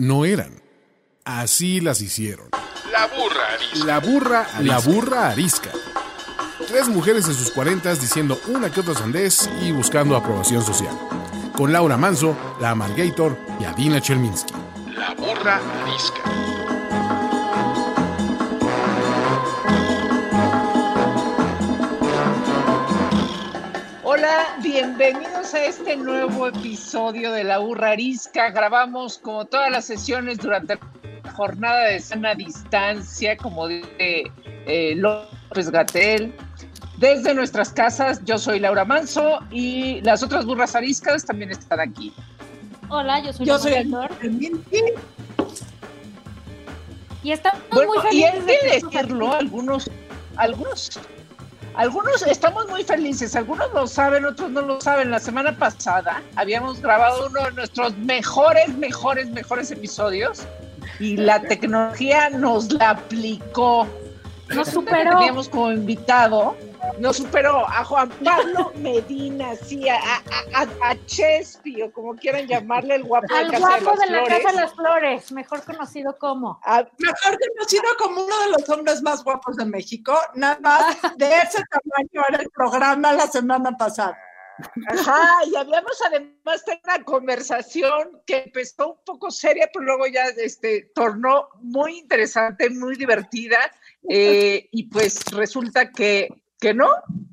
no eran. Así las hicieron. La burra arisca. La burra, la burra arisca. Tres mujeres en sus cuarentas diciendo una que otra sandez y buscando aprobación social. Con Laura Manso, la Amalgator y Adina Chelminsky. La burra arisca. Bienvenidos a este nuevo episodio de La Burra Arisca. Grabamos como todas las sesiones durante la jornada de sana distancia, como dice eh, López Gatel. Desde nuestras casas, yo soy Laura Manso y las otras burras ariscas también están aquí. Hola, yo soy Yo soy. Y estamos Bueno, muy y felices. que de que decirlo, algunos, algunos, algunos estamos muy felices, algunos lo saben, otros no lo saben. La semana pasada habíamos grabado uno de nuestros mejores, mejores, mejores episodios y la tecnología nos la aplicó. Nos superó. Teníamos como invitado, nos superó a Juan Pablo Medina, sí, a, a, a- a Chespi, o como quieran llamarle, el guapo Al de Casa de guapo las de la Flores. Casa de las Flores, mejor conocido como. A- mejor conocido como uno de los hombres más guapos de México, nada más de ese tamaño era el programa la semana pasada. Ajá, y habíamos además tenido una conversación que empezó un poco seria, pero luego ya este, tornó muy interesante, muy divertida, eh, y pues resulta que, que no,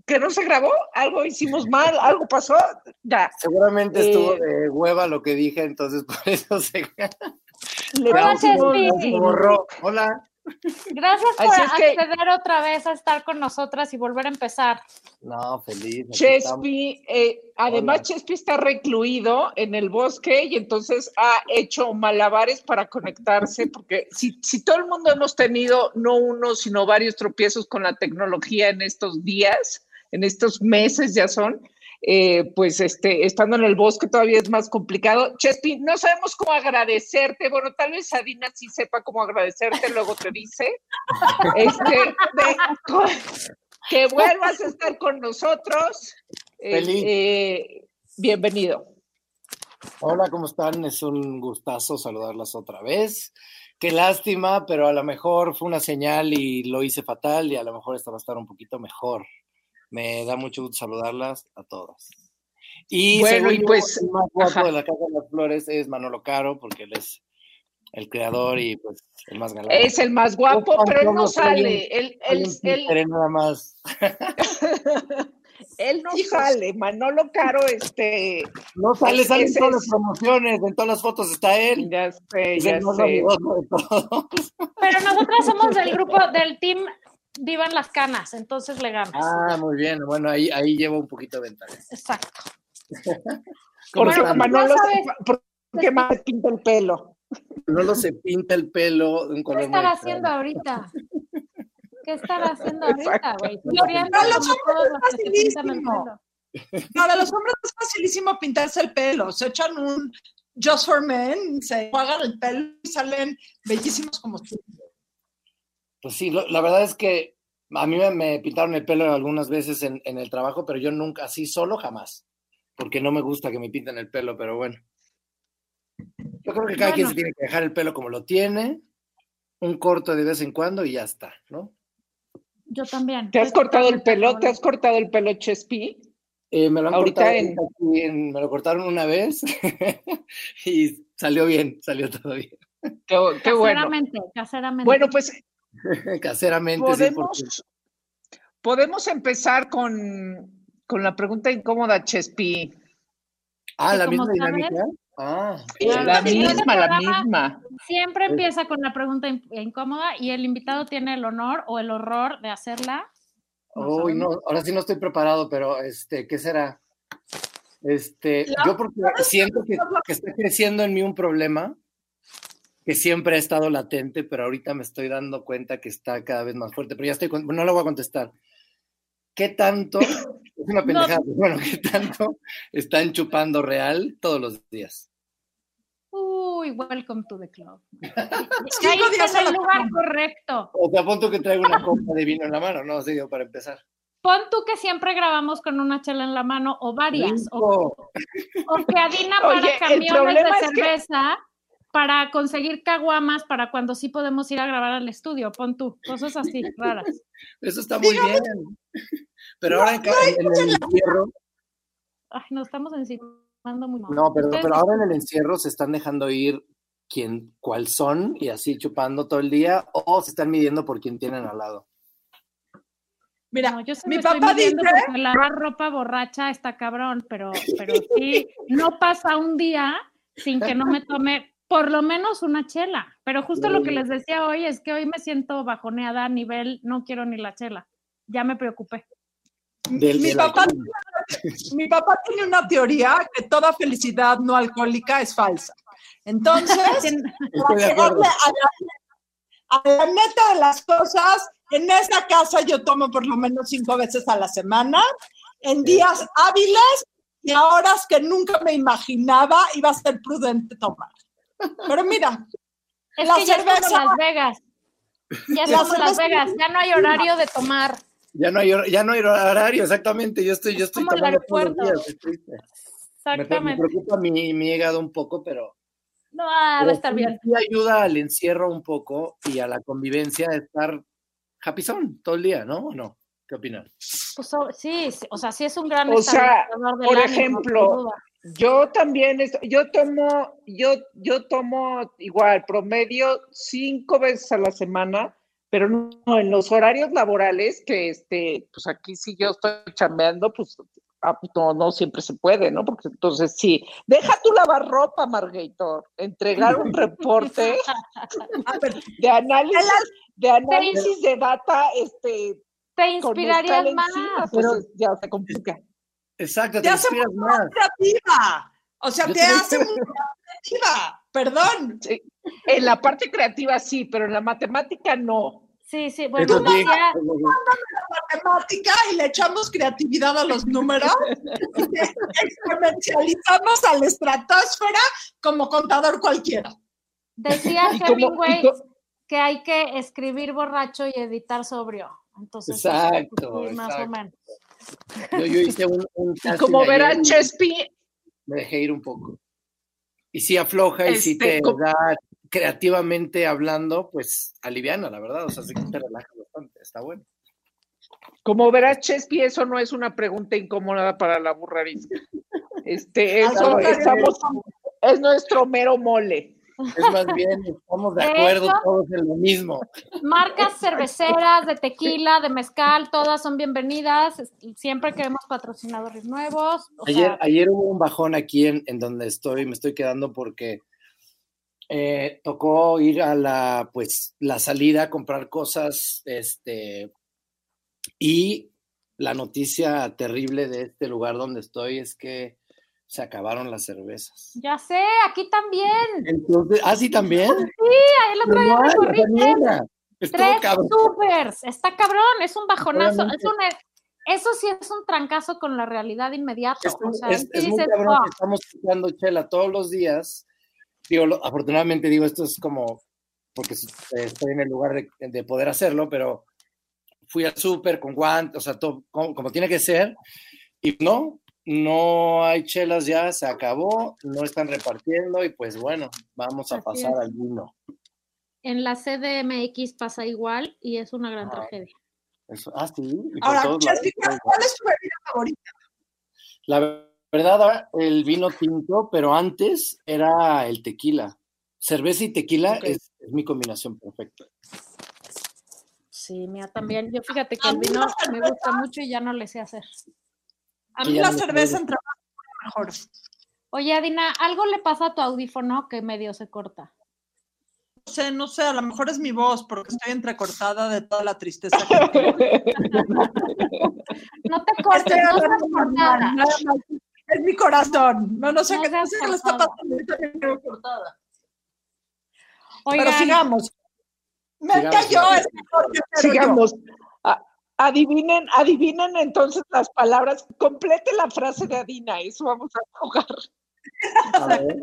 que no se grabó, algo hicimos mal, algo pasó, ya. Seguramente Eh, estuvo de hueva lo que dije, entonces por eso se, Le Hola. Hola. Gracias por Así es que- acceder otra vez a estar con nosotras y volver a empezar. No, feliz. Chespi, eh, además Hola. Chespi está recluido en el bosque y entonces ha hecho malabares para conectarse, porque si, si todo el mundo hemos tenido no uno, sino varios tropiezos con la tecnología en estos días, en estos meses ya son, eh, pues este, estando en el bosque todavía es más complicado. Chespi, no sabemos cómo agradecerte, bueno, tal vez Adina sí sepa cómo agradecerte, luego te dice, este, de- que vuelvas a estar con nosotros. Eh, Feliz. eh, bienvenido. Hola, ¿cómo están? Es un gustazo saludarlas otra vez. Qué lástima, pero a lo mejor fue una señal y lo hice fatal y a lo mejor esta va a estar un poquito mejor. Me da mucho gusto saludarlas a todas. Y Bueno, y pues, el más guapo ajá. de la Casa de las Flores es Manolo Caro, porque él es el creador y pues el más galán. Es el más guapo, pero él no sale. Él, él, él, títere nada más. él no Hijos. sale. Manolo Caro, este. No sale, Es- sale en ese todas es- las promociones, en todas las fotos está él. Ya sé, Es ya el más sé. amigoso de todos. Pero nosotras somos del grupo del team Vivan las Canas, entonces le ganas. Ah, muy bien. Bueno, ahí, ahí llevo un poquito de ventaja. Exacto. ¿Cómo Porque están? Manolo, porque más se pinta el pelo. Manolo se pinta el pelo de un ¿Qué color muy estará haciendo ahorita? ¿Qué estará haciendo ahorita, güey? Para los hombres es facilísimo pintarse el pelo, se echan un Just for Men, se juegan el pelo y salen bellísimos como tú. Pues sí, lo- la verdad es que a mí me, me pintaron el pelo algunas veces en, en el trabajo, pero yo nunca, así solo jamás. Porque no me gusta que me pinten el pelo, pero bueno. Yo creo que cada quien se tiene que dejar el pelo como lo tiene, un corto de vez en cuando y ya está, ¿no? Yo también. ¿Te has cortado el pelo? ¿Te has cortado el pelo, Chespi? Eh, me lo han Ahorita cortado en- aquí en- me lo cortaron una vez y salió bien, salió todo bien. Qué, qué bueno. Caseramente, caseramente. Bueno, pues Caseramente, podemos, 100%. podemos empezar con, con la pregunta incómoda, Chespi. Ah, la misma saben- dinámica. Ah, la sí, este misma, la misma. Siempre empieza con la pregunta in- incómoda y el invitado tiene el honor o el horror de hacerla. No Uy, no, sabemos. ahora sí no estoy preparado, pero este, ¿qué será? Este, yo porque siento que, que está creciendo en mí un problema que siempre ha estado latente, pero ahorita me estoy dando cuenta que está cada vez más fuerte, pero ya estoy, no lo voy a contestar. ¿Qué tanto, es una pendejada, pero bueno, qué tanto están chupando real todos los días? Uy, welcome to the club. Cinco Caíste días a en el lugar correcto. O te apunto que traigo una copa de vino en la mano, no, sí, digo, para empezar. Pon tú que siempre grabamos con una chela en la mano o varias. O, o que Adina para camiones de es que- cerveza para conseguir caguamas para cuando sí podemos ir a grabar al estudio, pon tú, cosas así raras. Eso está muy bien. Pero ahora en, el encierro, Ay, nos estamos encimando muy mal. no, pero, pero ahora en el encierro se están dejando ir quién, cuál son y así chupando todo el día o se están midiendo por quién tienen al lado. Mira, No, yo mi papá dice, lavar ropa borracha está cabrón, pero, pero sí, no pasa un día sin que no me tome por lo menos una chela. Pero justo lo que les decía hoy es que hoy me siento bajoneada a nivel, no quiero ni la chela. Ya me preocupé. Del- mi papá, mi papá tiene una teoría que toda felicidad no alcohólica es falsa. Entonces, para a la, a la neta de las cosas, en esa casa yo tomo por lo menos cinco veces a la semana, en días hábiles y a horas que nunca me imaginaba iba a ser prudente tomar. Pero mira, Es La que ya es como Las Vegas. Ya es como Las Vegas, ya no hay horario de tomar. Ya no hay ya no hay horario, exactamente. Yo estoy, yo estoy Como el tomando todos los aeropuerto. días, triste. Me, me Exactamente. preocupa mi, mi hígado un poco, pero, No, ah, va a estar sí- bien. sí ayuda al encierro un poco y a la convivencia de estar japizón todo el día, ¿no? ¿O no? ¿Qué opinas? Pues, sí, sí, o sea, sí es un gran O sea, por ánimo, ejemplo. Yo también, yo tomo, yo, yo tomo igual, promedio cinco veces a la semana, pero no, en los horarios laborales, que este, pues aquí sí yo estoy chambeando, pues ah, pues, no, no siempre se puede, ¿no? Porque entonces sí, deja tu lavar ropa, Margator, entregar un reporte de análisis, de análisis de data, este, Te inspirarías más. encima, pues es- ya se complica. Exacto, te te hace inspiras mucho más más. creativa. O sea, Yo te también hace muy creativa. Perdón. Sí, En la parte creativa sí, pero en la matemática no. Sí, sí, bueno, Eso sí. decía- matemática y le echamos creatividad a los números, exponencializamos a la estratosfera como contador cualquiera. decía Y Hemingway y que hay que escribir borracho y editar sobrio. Entonces, Exacto, sí, más o menos. Yo, yo hice un, como ayer verá y Chespi, Me dejé ir un poco. Y si afloja y si Este, te da creativamente hablando, pues aliviana, la verdad. O sea, sí que te relaja bastante. Está bueno. como verás Chespi, eso no es una pregunta incómoda para la burrarisca. Este, Al eso estamos, es nuestro mero mole. Es más bien, estamos de acuerdo Eso. todos en lo mismo. Marcas cerveceras de tequila, de mezcal, todas son bienvenidas. Siempre queremos patrocinadores nuevos. O Ayer, sea, ayer hubo un bajón aquí en, en donde estoy, me estoy quedando porque eh, tocó ir a la, pues, la salida a comprar cosas, este, y la noticia terrible de este lugar donde estoy es que se acabaron las cervezas. ya sé, aquí también. Entonces, ah, sí, también. Ahí el otro día recorrí tres cabrón. supers. Está cabrón, es un bajonazo. Es un, eso sí es un trancazo con la realidad inmediata. Es, o sea, es- sí es muy dices, cabrón "Oh". que estamos escuchando chela todos los días. Digo, lo- afortunadamente digo, esto es como porque estoy en el lugar de, de poder hacerlo, pero fui al súper con guantes, o sea, todo como, como tiene que ser. Y no, no hay chelas ya, se acabó, no están repartiendo y pues bueno, vamos a Así pasar es. al vino. En la CDMX pasa igual y es una gran Ah. tragedia. Eso- ah, sí. Ahora, ¿cuál es tu bebida favorita? La verdad, el vino tinto, pero antes era el tequila. Cerveza y tequila es, es mi combinación perfecta. Sí, mía también. Yo fíjate que A el vino me gusta mucho y ya no le sé hacer. A mí la cerveza más mejor. Oye, Adina, algo le pasa a tu audífono que medio se corta. No sé, no sé, a lo mejor es mi voz porque estoy entrecortada de toda la tristeza que tengo. No te cortes, Estoy no cortada. más. Es mi corazón. No, no sé No qué, sé qué le está pasando. Creo cortada. Oigan, Pero sigamos. Me Sigamos, cayó, sigamos. es mejor que pero yo. Adivinen, adivinen entonces las palabras. Complete la frase de Adina, eso vamos a jugar. A ver,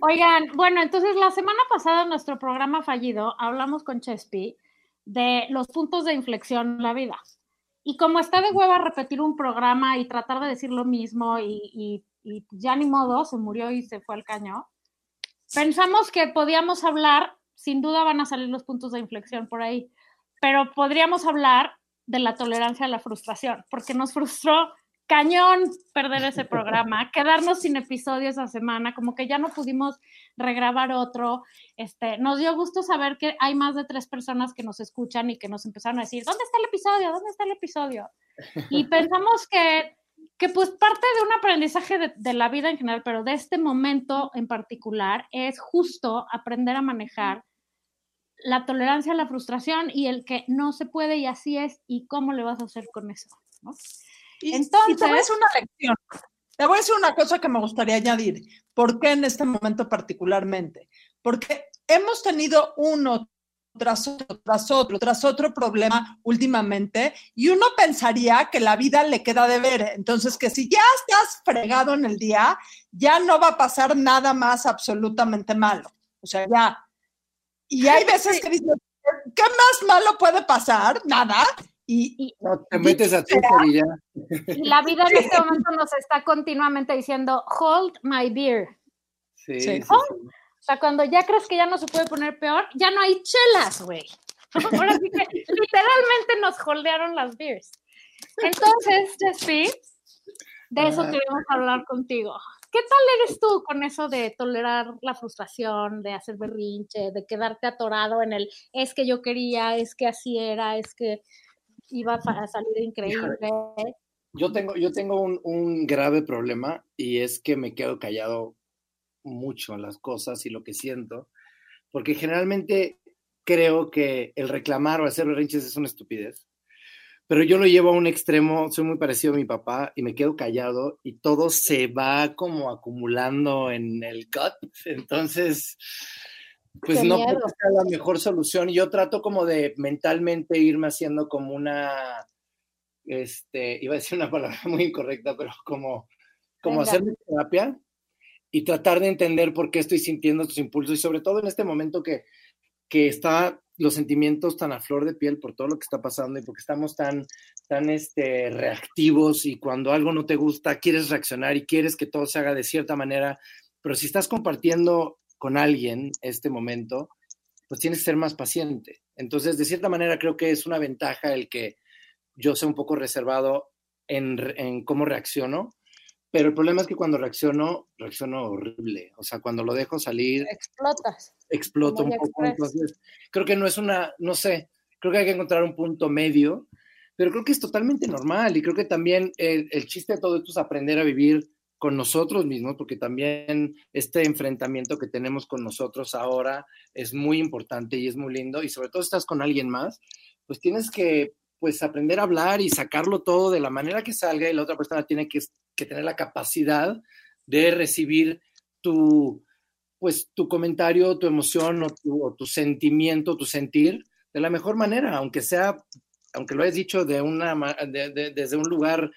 Oigan, bueno, entonces la semana pasada en nuestro programa fallido hablamos con Chespi de los puntos de inflexión en la vida. Y como está de hueva repetir un programa y tratar de decir lo mismo y, y- y ya ni modo, se murió y se fue al caño, pensamos que podíamos hablar, sin duda van a salir los puntos de inflexión por ahí, pero podríamos hablar de la tolerancia a la frustración, porque nos frustró cañón perder ese programa, quedarnos sin episodio esa semana, como que ya no pudimos regrabar otro. Este, nos dio gusto saber que hay más de tres personas que nos escuchan y que nos empezaron a decir, ¿dónde está el episodio? ¿Dónde está el episodio? Y pensamos que, que pues parte de un aprendizaje de, de la vida en general, pero de este momento en particular, es justo aprender a manejar la tolerancia a la frustración y el que no se puede y así es y cómo le vas a hacer con eso. ¿no? Y, Entonces- y te voy a decir una lección. Te voy a decir una cosa que me gustaría añadir. ¿Por qué en este momento particularmente? Porque hemos tenido uno tras otro, tras otro, tras otro problema últimamente y uno pensaría que la vida le queda de ver. Entonces, que si ya estás fregado en el día, ya no va a pasar nada más absolutamente malo. O sea, ya. Y hay veces que dices, ¿qué más malo puede pasar? Nada. Y, No, te metes a y ya. Y la vida en este momento nos está continuamente diciendo, hold my beer. Sí, Sí. sí, sí. O sea, cuando ya crees que ya no se puede poner peor, ya no hay chelas, güey. Ahora sí que literalmente nos holdearon las beers. Entonces, Jespi, de eso queremos hablar contigo. ¿Qué tal eres tú con eso de tolerar la frustración, de hacer berrinche, de quedarte atorado en el es que yo quería, es que así era, es que iba a salir increíble? Yo tengo, yo tengo un, un grave problema y es que me quedo callado mucho las cosas y lo que siento, porque generalmente creo que el reclamar o hacer berrinches es una estupidez, pero yo lo llevo a un extremo, soy muy parecido a mi papá y me quedo callado y todo se va como acumulando en el gut, entonces pues Qué no miedo. creo que sea la mejor solución yo trato como de mentalmente irme haciendo como una este, iba a decir una palabra muy incorrecta, pero como, como Venga. hacer mi terapia y tratar de entender por qué estoy sintiendo estos impulsos y sobre todo en este momento que, que está los sentimientos tan a flor de piel por todo lo que está pasando y porque estamos tan, tan este, reactivos y cuando algo no te gusta quieres reaccionar y quieres que todo se haga de cierta manera, pero si estás compartiendo con alguien este momento, pues tienes que ser más paciente. Entonces, de cierta manera creo que es una ventaja el que yo sea un poco reservado en, en cómo reacciono, pero el problema es que cuando reacciono, reacciono horrible. O sea, cuando lo dejo salir, Explotas. exploto un poco. Entonces, creo que no es una, no sé, creo que hay que encontrar un punto medio, pero creo que es totalmente normal y creo que también el, el chiste de todo esto es aprender a vivir con nosotros mismos, porque también este enfrentamiento que tenemos con nosotros ahora es muy importante y es muy lindo, y sobre todo si estás con alguien más, pues tienes que pues aprender a hablar y sacarlo todo de la manera que salga y la otra persona tiene que, que tener la capacidad de recibir tu, pues tu comentario, tu emoción o tu, o tu sentimiento, tu sentir de la mejor manera, aunque sea, aunque lo hayas dicho de una, de- de- desde un lugar,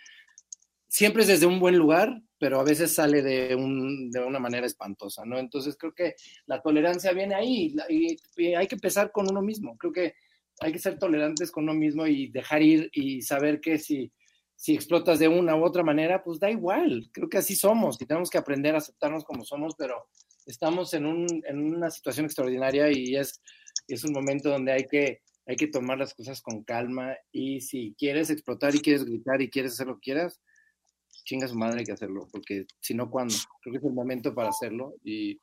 siempre es desde un buen lugar, pero a veces sale de, un, de una manera espantosa, ¿no? Entonces creo que la tolerancia viene ahí y, y hay que empezar con uno mismo. Creo que hay que ser tolerantes con uno mismo y dejar ir y saber que si, si explotas de una u otra manera, pues da igual. Creo que así somos y tenemos que aprender a aceptarnos como somos, pero estamos en, un, en una situación extraordinaria y es, es un momento donde hay que, hay que tomar las cosas con calma y si quieres explotar y quieres gritar y quieres hacer lo que quieras, chinga su madre hay que hacerlo, porque si no, ¿cuándo? Creo que es el momento para hacerlo y...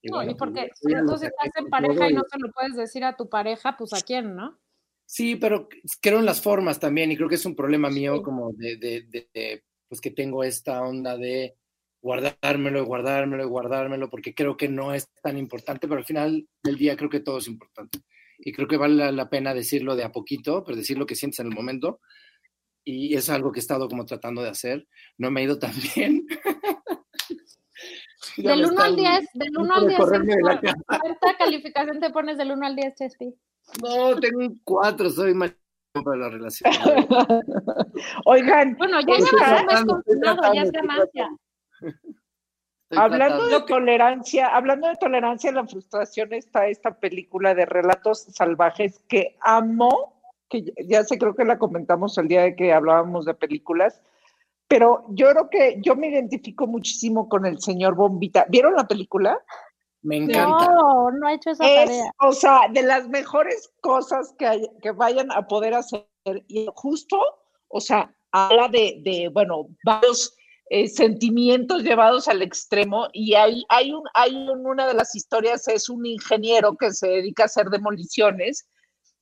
y No, bueno, y porque pues, lo si estás en pareja y- no se lo puedes decir a tu pareja, pues a quién, ¿no? Sí, pero creo en las formas también y creo que es un problema mío como de, de- de- de, pues que tengo esta onda de guardármelo y guardármelo y guardármelo porque creo que no es tan importante, pero al final del día creo que todo es importante. Y creo que vale la, pena decirlo de a poquito, pero decir lo que sientes en el momento. Y es algo que he estado como tratando de hacer. No me ha ido tan bien. Del me 1 al están- 10, del 1 por al 10, correrme de la ¿en cu- ¿cuánta calificación te pones del 1 al 10, Chespi? No, tengo un 4, soy mal para la relación. Oigan, Bueno, ya más tratando, consumado, ya tratando, es ganancia. Hablando tratando. de tolerancia, hablando de tolerancia a la frustración, está esta película de relatos salvajes que amo, que ya- ya sé, creo que la comentamos el día de que hablábamos de películas, pero yo creo que yo me identifico muchísimo con el señor Bombita. ¿Vieron la película? Me encanta. No, no ha hecho esa es, tarea. o sea, de las mejores cosas que, hay- que vayan a poder hacer. Y justo, o sea, habla de, de, bueno, varios eh, sentimientos llevados al extremo. Y hay, hay, un, hay un- una de las historias, es un ingeniero que se dedica a hacer demoliciones.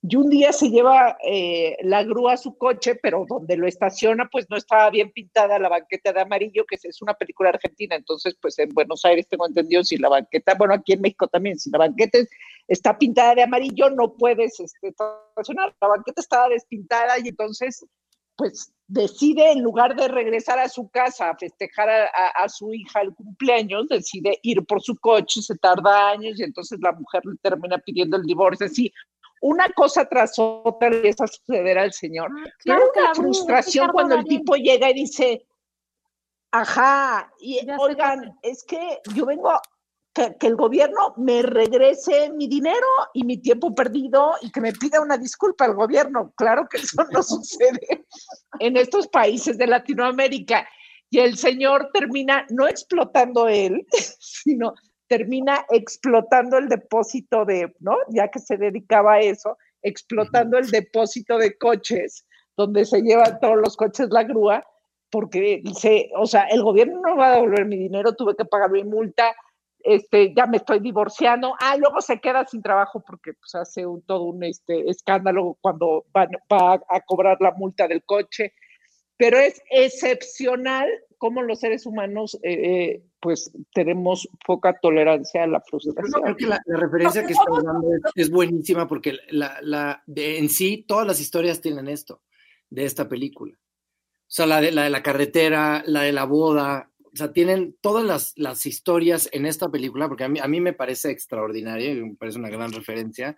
Y un día se lleva eh, la grúa a su coche, pero donde lo estaciona, pues no estaba bien pintada la banqueta de amarillo, que es- una película argentina. Entonces, pues en Buenos Aires tengo entendido si la banqueta, bueno, aquí en México también, si la banqueta es- está pintada de amarillo, no puedes este, estacionar. La banqueta estaba despintada y entonces, pues decide, en lugar de regresar a su casa a festejar a, a- a su hija el cumpleaños, decide ir por su coche, se tarda años y entonces la mujer le termina pidiendo el divorcio. Así, una cosa tras otra le empieza a suceder al señor. Ah, Claro claro que que la a mí, frustración cuando el tipo llega y dice, ajá, y Ya oigan, es que yo vengo a- que, que el gobierno me regrese mi dinero y mi tiempo perdido y que me pida una disculpa al gobierno. Claro que eso no sucede en estos países de Latinoamérica. Y el señor termina no explotando él, sino termina explotando el depósito de, ¿no? Ya que se dedicaba a eso, explotando el depósito de coches, donde se llevan todos los coches la grúa, porque dice, o sea, el gobierno no va a devolver mi dinero, tuve que pagar mi multa, este, ya me estoy divorciando, ah, luego se queda sin trabajo porque pues, hace un, todo un este, escándalo cuando va a, a cobrar la multa del coche, pero es excepcional cómo los seres humanos eh, eh, pues tenemos poca tolerancia a la Yo frustración. creo que la, la referencia que estás dando es, es buenísima porque la, la, de- en sí todas las historias tienen esto, de esta película. O sea, la de la, de la carretera, la de la boda, o sea, tienen todas las, las historias en esta película, porque a mí, a mí me parece extraordinaria, y me parece una gran referencia,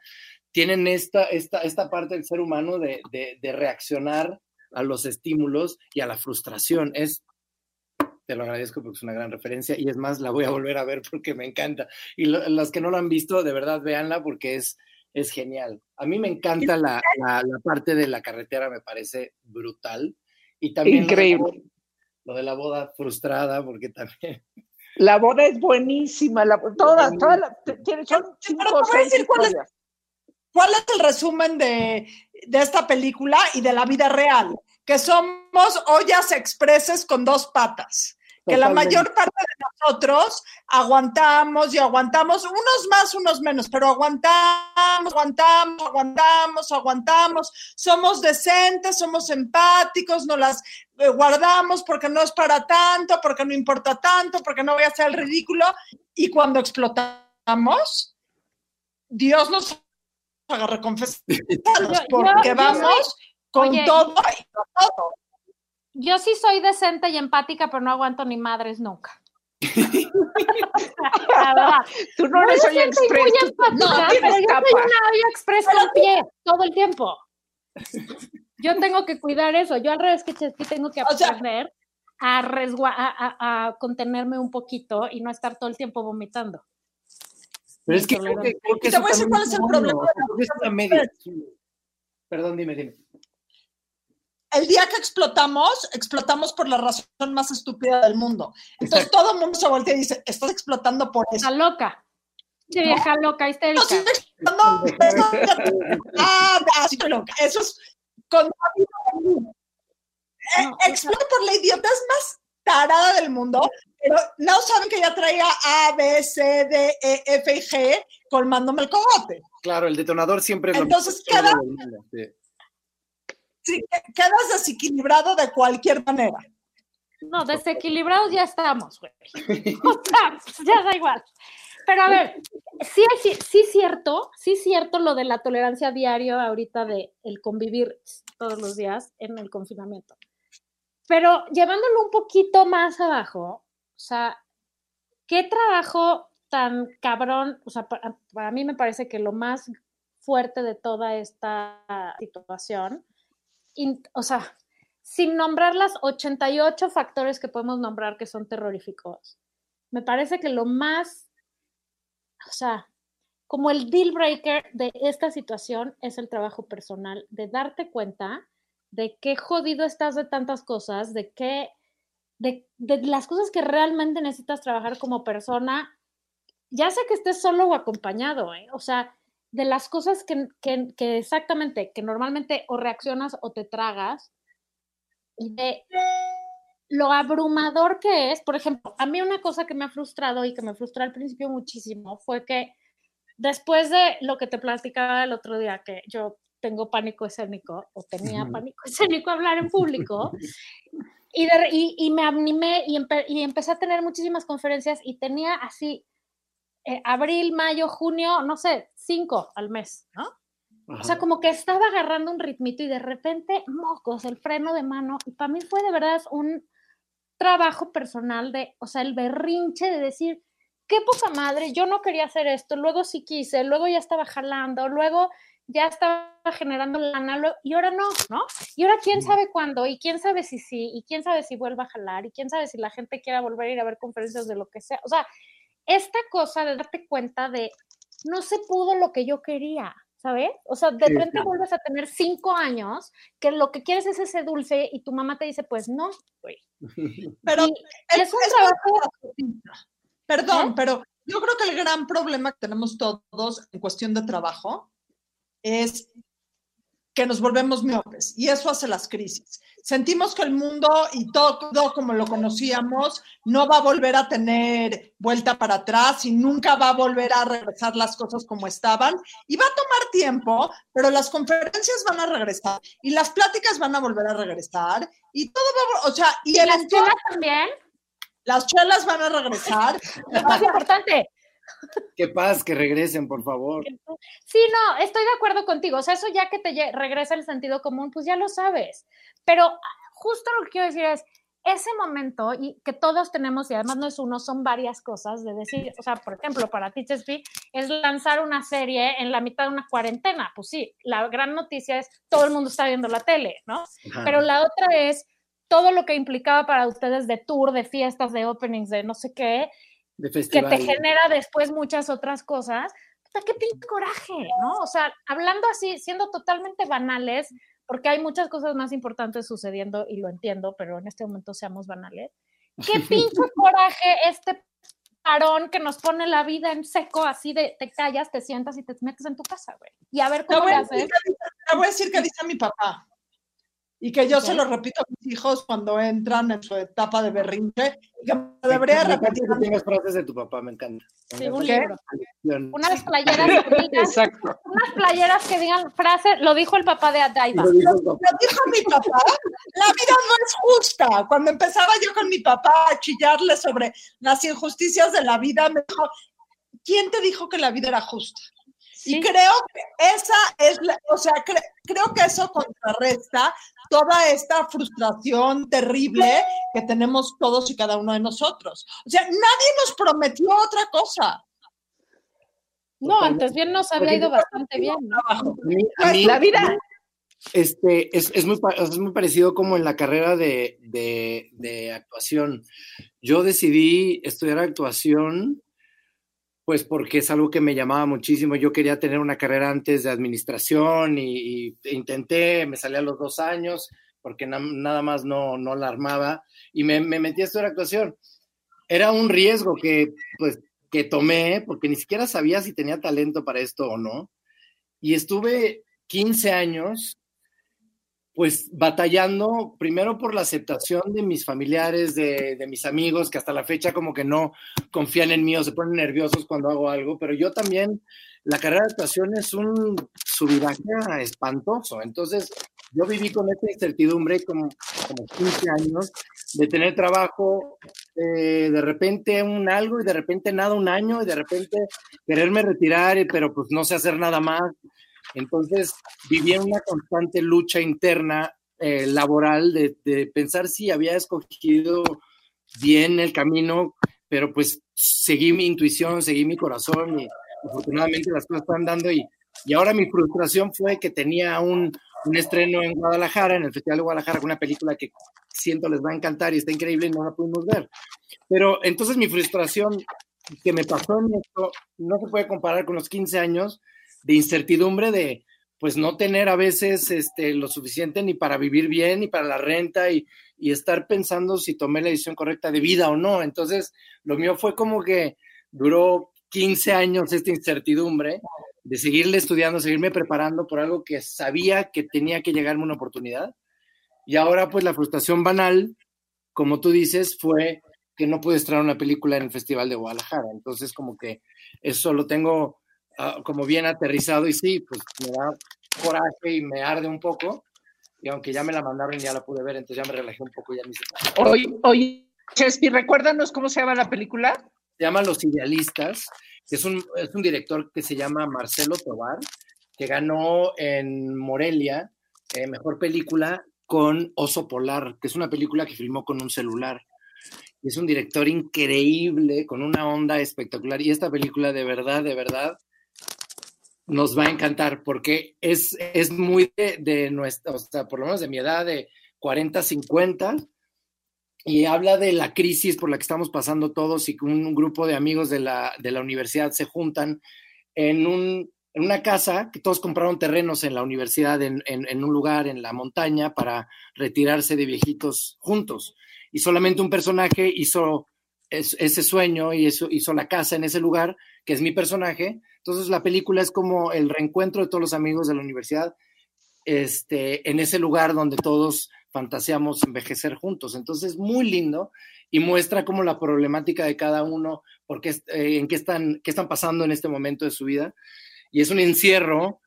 tienen esta, esta, esta parte del ser humano de, de reaccionar a los estímulos y a la frustración. Es, te lo agradezco porque es una gran referencia y es más, la voy a volver a ver porque me encanta. Y lo- los que no lo han visto, de verdad, véanla porque es, es genial. A mí me encanta la, la, la parte de la carretera, me parece brutal. Y también lo de la Increíble. boda- Lo de la boda frustrada, porque también. La boda es buenísima, la, todas, todas, las- t- tiene- son Sí, cinco pero o te voy a seis decir cuál es-. ¿Cuál es el resumen de, de esta película y de la vida real? Que somos ollas expreses con dos patas. Que la mayor parte de nosotros aguantamos y aguantamos, unos más, unos menos, pero aguantamos, aguantamos, aguantamos, aguantamos. Somos decentes, somos empáticos, nos las eh, guardamos porque no es para tanto, porque no importa tanto, porque no voy a hacer el ridículo. Y cuando explotamos, Dios nos agarra confesados Yo- porque yo- yo vamos con oye, todo y con todo. Yo sí soy decente y empática, pero no aguanto ni madres nunca. La verdad. Tú no eres Olla decente y Express, muy empática, no pero yo soy una olla express con pie todo el tiempo. Yo tengo que cuidar eso. Yo al revés que Chesky tengo que O sea- aprender a, a, a- a contenerme un poquito y no estar todo el tiempo vomitando. Pero es que creo que, creo que Y te voy a decir cuál es el problema de media. Perdón, dime, dime. El día que explotamos, explotamos por la razón más estúpida del mundo. Entonces Exacto. todo el mundo se voltea y dice, estás explotando por eso. Está loca. Sí, vieja loca, No, histérica. sí, no, eso- ah, ah, sí, loca. Eso es con Eh, No, explota por la idiotez más tarada del mundo, pero no saben que ya traía A, B, C, D, E, F y G colmándome el cogote. Claro, el detonador siempre es lo Entonces, del mundo, sí. Sí, que- quedas desequilibrado de cualquier manera. No, desequilibrados ya estamos, güey. O sea, ya da igual. Pero a ver, sí es sí, sí cierto, sí cierto lo de la tolerancia diario ahorita de el convivir todos los días en el confinamiento. Pero llevándolo un poquito más abajo, o sea, qué trabajo tan cabrón, o sea, para, mí me parece que lo más fuerte de toda esta situación, o sea, sin nombrar las 88 factores que podemos nombrar que son terroríficos, me parece que lo más, o sea, como el deal breaker de esta situación es el trabajo personal, de darte cuenta de qué jodido estás de tantas cosas, de qué, de, de las cosas que realmente necesitas trabajar como persona ya sé que estés solo o acompañado, ¿eh? O sea, de las cosas que, que, que exactamente, que normalmente o reaccionas o te tragas, y de lo abrumador que es, por ejemplo, a mí una cosa que me ha frustrado y que me frustró al principio muchísimo fue que después de lo que te platicaba el otro día, que yo tengo pánico escénico o tenía pánico escénico hablar en público, y, de, y, y, me animé y, empe, y, empecé a tener muchísimas conferencias y tenía así eh, abril, mayo, junio, no sé, cinco al mes, ¿no? Ajá. O sea, como que estaba agarrando un ritmito y de repente, mocos, el freno de mano. Y para mí fue de verdad un trabajo personal de, o sea, el berrinche de decir, qué poca madre, yo no quería hacer esto, luego sí quise, luego ya estaba jalando, luego ya estaba generando lana y ahora no, ¿no? Y ahora quién sabe cuándo, y quién sabe si sí, y quién sabe si vuelva a jalar, y quién sabe si la gente quiera volver a ir a ver conferencias de lo que sea. O sea, esta cosa de darte cuenta de no se pudo lo que yo quería, ¿sabes? O sea, de repente sí, vuelves a tener cinco años que lo que quieres es ese dulce y tu mamá te dice, pues no, güey. Pero es, es un es trabajo. Perdón, ¿Eh? pero yo creo que el gran problema que tenemos todos en cuestión de trabajo es que nos volvemos miopes y eso hace las crisis. Sentimos que el mundo y todo, todo, como lo conocíamos no va a volver a tener vuelta para atrás y nunca va a volver a regresar las cosas como estaban y va a tomar tiempo, pero las conferencias van a regresar y las pláticas van a volver a regresar y todo va a, o sea, y, ¿Y el las chelas también. Las chelas van a regresar. Es más importante. Qué paz, que regresen, por favor. Sí, no, estoy de acuerdo contigo. O sea, eso ya que te regresa el sentido común, pues ya lo sabes. Pero ah, justo lo que quiero decir es, ese momento y que todos tenemos, y además no es uno, son varias cosas, de decir, o sea, por ejemplo, para Teachers es lanzar una serie en la mitad de una cuarentena. Pues sí, la gran noticia es todo el mundo está viendo la tele, ¿no? Ajá. Pero la otra es todo lo que implicaba para ustedes de tour, de fiestas, de openings, de no sé qué, que te genera después muchas otras cosas. Puta, qué pinche coraje, ¿no? O sea, hablando así, siendo totalmente banales, porque hay muchas cosas más importantes sucediendo y lo entiendo, pero en este momento seamos banales. Qué pinche coraje este parón que nos pone la vida en seco, así de te callas, te sientas y te metes en tu casa, güey. Y a ver cómo te le haces. Te voy a decir que dice mi papá y que yo ¿Sí? se lo repito a mis hijos cuando entran en su etapa de berrinche, que me debería repetir. Que tienes frases de tu papá, me encanta. Sí, un libro. Unas playeras que digan, Exacto. unas playeras que digan frases, lo dijo el papá de Adaiba. Lo, dijo, lo dijo mi papá, la vida no es justa. Cuando empezaba yo con mi papá a chillarle sobre las injusticias de la vida, me dijo, ¿quién te dijo que la vida era justa? Sí. Y creo que esa es, la, o sea, cre, creo que eso contrarresta toda esta frustración terrible que tenemos todos y cada uno de nosotros. O sea, nadie nos prometió otra cosa. No, antes bien nos había ido bastante bien. la vida. Este, es, es, muy, es muy parecido como en la carrera de, de, de actuación. Yo decidí estudiar actuación pues porque es algo que me llamaba muchísimo. Yo quería tener una carrera antes de administración y, intenté, me salí a los dos años porque na, nada más no, no la armaba y me, me metí a estudiar actuación. Era un riesgo que, pues, que tomé porque ni siquiera sabía si tenía talento para esto o no. Y estuve 15 años pues batallando primero por la aceptación de mis familiares, de, de, mis amigos, que hasta la fecha como que no confían en mí o se ponen nerviosos cuando hago algo, pero yo también, la carrera de actuación es un subidaje espantoso, entonces yo viví con esta incertidumbre como, como 15 años de tener trabajo, eh, de repente un algo y de repente nada un año y de repente quererme retirar, pero pues no sé hacer nada más entonces vivía una constante lucha interna eh, laboral de, pensar si había escogido bien el camino, pero pues seguí mi intuición, seguí mi corazón y afortunadamente las cosas están dando y, y ahora mi frustración fue que tenía un, un estreno en Guadalajara, en el Festival de Guadalajara, con una película que siento les va a encantar y está increíble y no la pudimos ver. Pero entonces mi frustración que me pasó en esto no se puede comparar con los 15 años de incertidumbre de pues no tener a veces este, lo suficiente ni para vivir bien, ni para la renta y, y estar pensando si tomé la decisión correcta de vida o no. Entonces, lo mío fue como que duró 15 años esta incertidumbre de seguirle estudiando, seguirme preparando por algo que sabía que tenía que llegarme una oportunidad. Y ahora pues la frustración banal, como tú dices, fue que no pude estrenar una película en el Festival de Guadalajara. Entonces como que eso lo tengo ah, como bien aterrizado y sí, pues me da coraje y me arde un poco. Y aunque ya me la mandaron y ya la pude ver, entonces ya me relajé un poco, ya ni sé. Oye, oye, Chespi, recuérdanos cómo se llama la película. Se llama Los Idealistas, que es un, es un director que se llama Marcelo Tobar, que ganó en Morelia eh, Mejor Película con Oso Polar, que es una película que filmó con un celular. Es un director increíble, con una onda espectacular. Y esta película, de verdad, de verdad, nos va a encantar porque es, es muy de, de nuestra, o sea, por lo menos de mi edad, de 40, 50, y habla de la crisis por la que estamos pasando todos y que un grupo de amigos de la, de la universidad se juntan en, un, en, una casa, que todos compraron terrenos en la universidad, en, en, un lugar en la montaña, para retirarse de viejitos juntos. Y solamente un personaje hizo es, ese sueño y eso, hizo la casa en ese lugar, que es mi personaje. Entonces la película es como el reencuentro de todos los amigos de la universidad este, en ese lugar donde todos fantaseamos envejecer juntos. Entonces, muy lindo y muestra como la problemática de cada uno, porque eh, en qué están, qué están pasando en este momento de su vida. Y es un encierro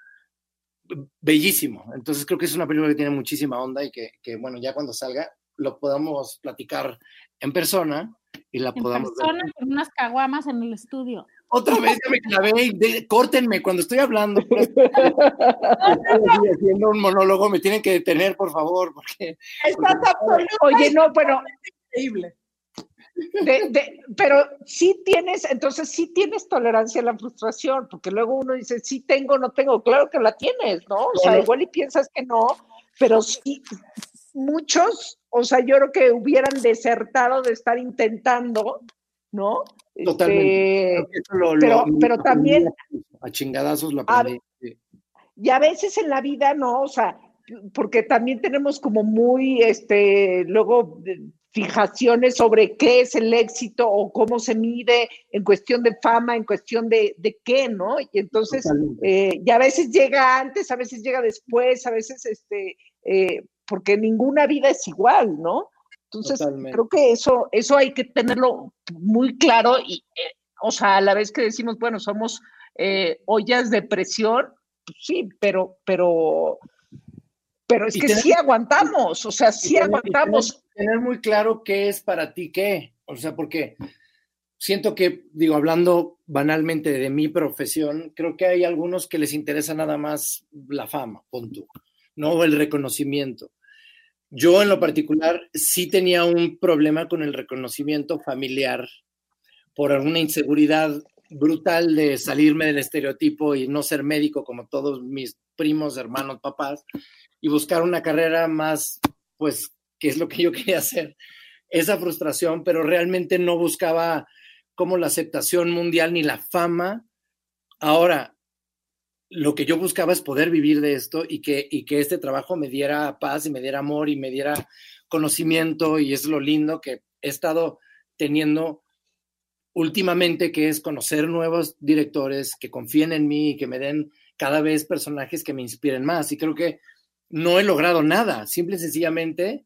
bellísimo. Entonces, creo que es una película que tiene muchísima onda y que, que bueno, ya cuando salga lo podamos platicar en persona y la En podamos persona, ver. con unas caguamas en el estudio. Otra vez ya me clavé y de- córtenme cuando estoy hablando. Estoy haciendo un monólogo, me tienen que detener, por favor, porque Estás absolutamente Oye, no, pero, increíble. de- de- pero sí tienes, entonces sí tienes tolerancia a la frustración, porque luego uno dice, sí tengo, no tengo, claro que la tienes, ¿no? O sea, igual y piensas que no, pero sí, muchos, o sea, yo creo que hubieran desertado de estar intentando, ¿no? Totalmente. Este, lo- pero- lo- pero lo también- a chingadazos lo A aprendí. sí. Y a veces en la vida, ¿no? O sea, porque también tenemos como muy, este, luego de- fijaciones sobre qué es el éxito o cómo se mide en cuestión de fama, en cuestión de, de qué, ¿no? Y entonces, eh, y a veces llega antes, a veces llega después, a veces, este, eh, porque ninguna vida es igual, ¿no? Entonces, Totalmente. creo que eso, eso hay que tenerlo muy claro y, eh, o sea, a la vez que decimos, bueno, somos eh, ollas de presión, pues sí, pero, pero, pero es que tener- sí aguantamos, o sea, sí tener- aguantamos. Tener muy claro qué es para ti qué. O sea, porque siento que, digo, hablando banalmente de mi profesión, creo que hay algunos que les interesa nada más la fama, punto, no el reconocimiento. Yo en lo particular sí tenía un problema con el reconocimiento familiar por alguna inseguridad brutal de salirme del estereotipo y no ser médico como todos mis primos, hermanos, papás, y buscar una carrera más, pues, que es lo que yo quería hacer. Esa frustración, pero realmente no buscaba como la aceptación mundial ni la fama. Ahora, lo que yo buscaba es poder vivir de esto y que, y que este trabajo me diera paz y me diera amor y me diera conocimiento y es lo lindo que he estado teniendo últimamente, que es conocer nuevos directores que confíen en mí y que me den cada vez personajes que me inspiren más. Y creo que no he logrado nada, simple y sencillamente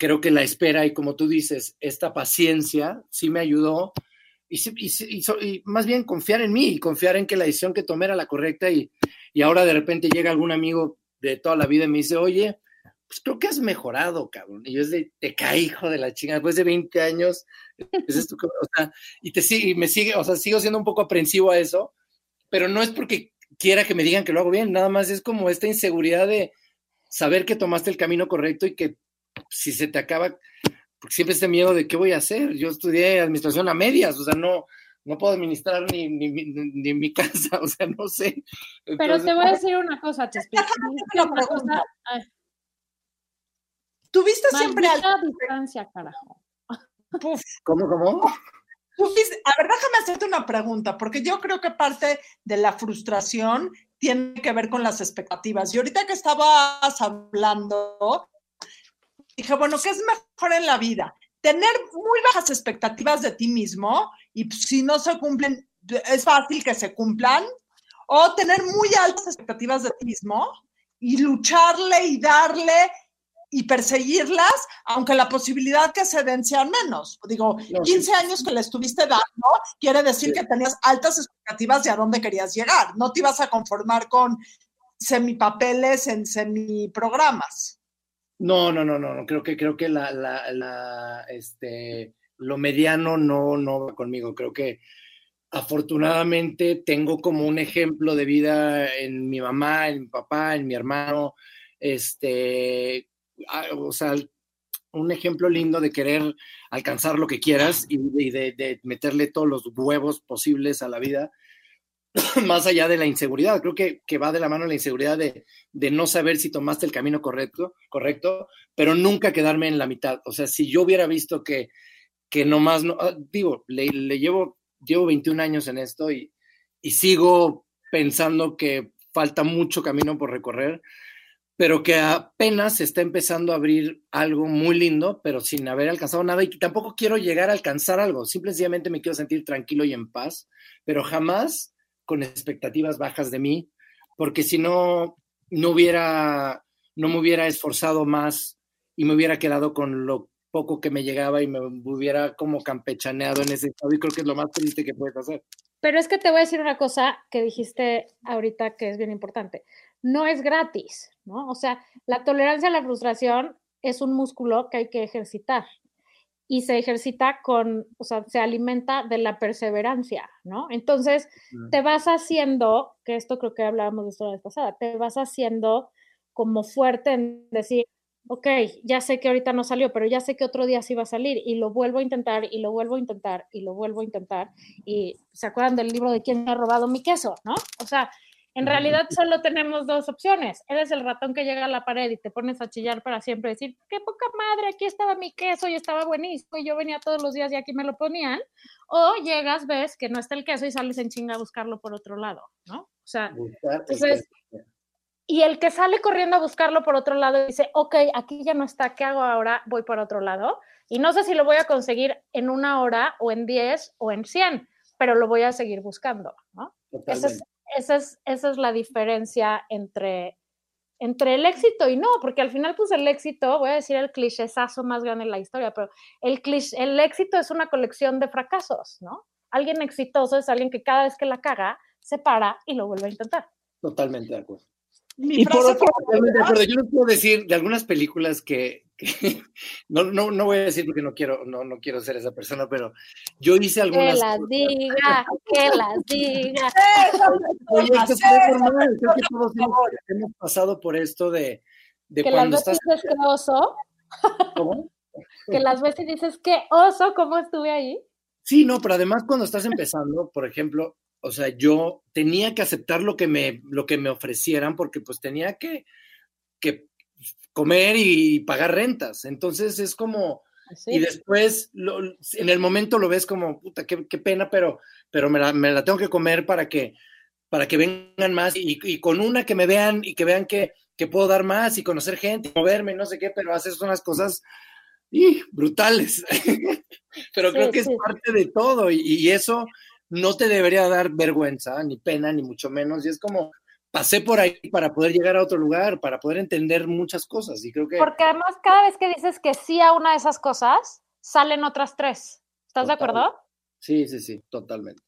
creo que la espera y como tú dices, esta paciencia sí me ayudó y, y y más bien confiar en mí y confiar en que la decisión que tomé era la correcta y, y ahora de repente llega algún amigo de toda la vida y me dice, oye, pues creo que has mejorado, cabrón. Y yo es de, te cae, hijo de la chingada, después de 20 años, es esto o sea, y te y me sigue, o sea, sigo siendo un poco aprensivo a eso, pero no es porque quiera que me digan que lo hago bien, nada más es como esta inseguridad de saber que tomaste el camino correcto y que si se te acaba, porque siempre este miedo de qué voy a hacer. Yo estudié administración a medias, o sea, no, no puedo administrar ni, ni, ni, ni mi casa, o sea, no sé. Pero te voy a decir una cosa, Chespi. Déjame dijiste hacerte una una cosa- pregunta. ay, Tuviste siempre al... maldita distancia, carajo. ¿Cómo, cómo? tuviste- A ver, déjame hacerte una pregunta, porque yo creo que parte de la frustración tiene que ver con las expectativas. Y ahorita que estabas hablando, dije, bueno, ¿qué es mejor en la vida? Tener muy bajas expectativas de ti mismo y pues, si no se cumplen, es fácil que se cumplan, o tener muy altas expectativas de ti mismo y lucharle y darle y perseguirlas, aunque la posibilidad que se den sean menos. Digo, 15 años que le estuviste dando, quiere decir que tenías altas expectativas de a dónde querías llegar. No te ibas a conformar con semipapeles en semiprogramas. No, no, no, no. Creo que, creo que la, la, este, lo mediano no, no va conmigo. Creo que afortunadamente tengo como un ejemplo de vida en mi mamá, en mi papá, en mi hermano, este, o sea, un ejemplo lindo de querer alcanzar lo que quieras y de, meterle todos los huevos posibles a la vida, más allá de la inseguridad. Creo que, que va de la mano la inseguridad de, no saber si tomaste el camino correcto, correcto, pero nunca quedarme en la mitad. O sea, si yo hubiera visto que, que nomás, no, ah, digo, le, le, llevo, llevo 21 años en esto y, y sigo pensando que falta mucho camino por recorrer pero que apenas se está empezando a abrir algo muy lindo, pero sin haber alcanzado nada y tampoco quiero llegar a alcanzar algo, simplemente me quiero sentir tranquilo y en paz, pero jamás con expectativas bajas de mí, porque si no, no hubiera, no me hubiera esforzado más y me hubiera quedado con lo poco que me llegaba y me hubiera como campechaneado en ese estado y creo que es lo más triste que puedes hacer. Pero es que te voy a decir una cosa que dijiste ahorita que es bien importante no es gratis, ¿no? O sea, la tolerancia a la frustración es un músculo que hay que ejercitar y se ejercita con, o sea, se alimenta de la perseverancia, ¿no? Entonces, te vas haciendo, que esto creo que hablábamos de esto la vez pasada, te vas haciendo como fuerte en decir, ok, ya sé que ahorita no salió, pero ya sé que otro día sí va a salir y lo vuelvo a intentar y lo vuelvo a intentar y lo vuelvo a intentar. Y se acuerdan del libro de quién me ha robado mi queso, ¿no? O sea, en realidad solo tenemos dos opciones. Eres el ratón que llega a la pared y te pones a chillar para siempre, decir, qué poca madre, aquí estaba mi queso y estaba buenísimo y yo venía todos los días y aquí me lo ponían. O llegas, ves que no está el queso y sales en chinga a buscarlo por otro lado, ¿no? O sea, entonces, y el que sale corriendo a buscarlo por otro lado dice, ok, aquí ya no está, ¿qué hago ahora? Voy por otro lado. Y no sé si lo voy a conseguir en una hora o en diez o en cien, pero lo voy a seguir buscando, ¿no? es, esa es, esa es la diferencia entre, entre el éxito y no, porque al final, pues el éxito, voy a decir el clichésazo más grande en la historia, pero el, el éxito es una colección de fracasos, ¿no? Alguien exitoso es alguien que cada vez que la caga, se para y lo vuelve a intentar. Totalmente de acuerdo. Y por otro, lado, yo no puedo decir de algunas películas que, no, no, no voy a decir porque no quiero, no, no quiero ser esa persona, pero yo hice algunas. Que las diga, que las diga. Oye, esto es normal, creo que todos hemos, pasado por esto de, de que cuando las veces estás. Dices que oso. ¿Cómo? que las veces dices que oso, ¿cómo estuve ahí? Sí, no, pero además cuando estás empezando, por ejemplo, o sea, yo tenía que aceptar lo que me, lo que me ofrecieran porque pues tenía que, que comer y pagar rentas. Entonces es como, y después en el momento lo ves como, puta, qué, pena, pero, pero me, la, tengo que comer para que, para que vengan más y, con una que me vean y que vean que, que puedo dar más y conocer gente, moverme, no sé qué, pero haces unas cosas y, brutales. pero creo que es parte de todo y, y eso no te debería dar vergüenza, ni pena, ni mucho menos. Y es como, pasé por ahí para poder llegar a otro lugar, para poder entender muchas cosas. Y creo que. Porque además, cada vez que dices que sí a una de esas cosas, salen otras tres. ¿Estás de acuerdo? Sí, sí, sí, totalmente.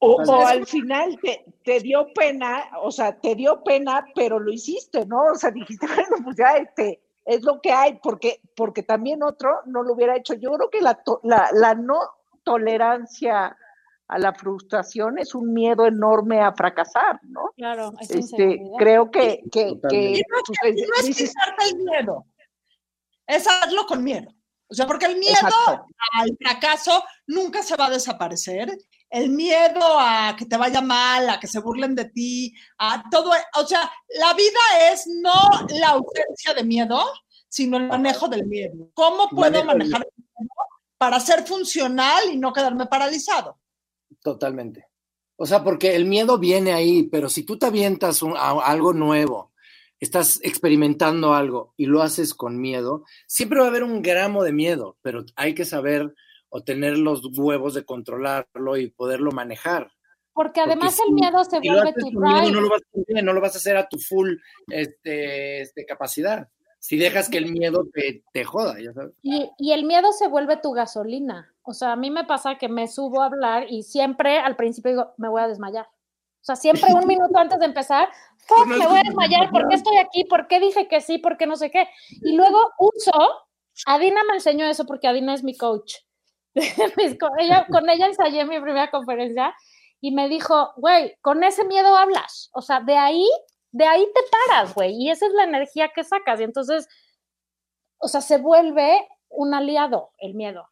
O, al final te, te, dio pena, o sea, te dio pena, pero lo hiciste, ¿no? O sea, dijiste, bueno, pues ya este, es lo que hay, porque, porque también otro no lo hubiera hecho. Yo creo que la, la, la no tolerancia a la frustración es un miedo enorme a fracasar, ¿no? Claro, es este, creo que, que, que no, es, es el miedo, es hacerlo con miedo. O sea, porque el miedo al fracaso nunca se va a desaparecer. El miedo a que te vaya mal, a que se burlen de ti, a todo. O sea, la vida es no la ausencia de miedo, sino el manejo del miedo. ¿Cómo puedo manejar el miedo para ser funcional y no quedarme paralizado? Totalmente. O sea, porque el miedo viene ahí, pero si tú te avientas a algo nuevo, estás experimentando algo y lo haces con miedo, siempre va a haber un gramo de miedo, pero hay que saber o tener los huevos de controlarlo y poderlo manejar. Porque además Porque el miedo se si vuelve tu miedo, no lo vas a hacer, no lo vas a hacer a tu full este, este, capacidad. Si dejas que el miedo te, te joda, ya sabes. Y, y el miedo se vuelve tu gasolina. O sea, a mí me pasa que me subo a hablar y siempre al principio digo, me voy a desmayar. O sea, siempre un minuto antes de empezar, fuck, No me voy a desmayar, ¿por qué estoy aquí? ¿Por qué dije que sí? ¿Por qué no sé qué? Y luego uso, Adina me enseñó eso porque Adina es mi coach. Ella, con ella ensayé mi primera conferencia y me dijo, güey, con ese miedo hablas. O sea, de ahí, de ahí te paras, güey. Y esa es la energía que sacas. Y entonces, o sea, se vuelve un aliado el miedo.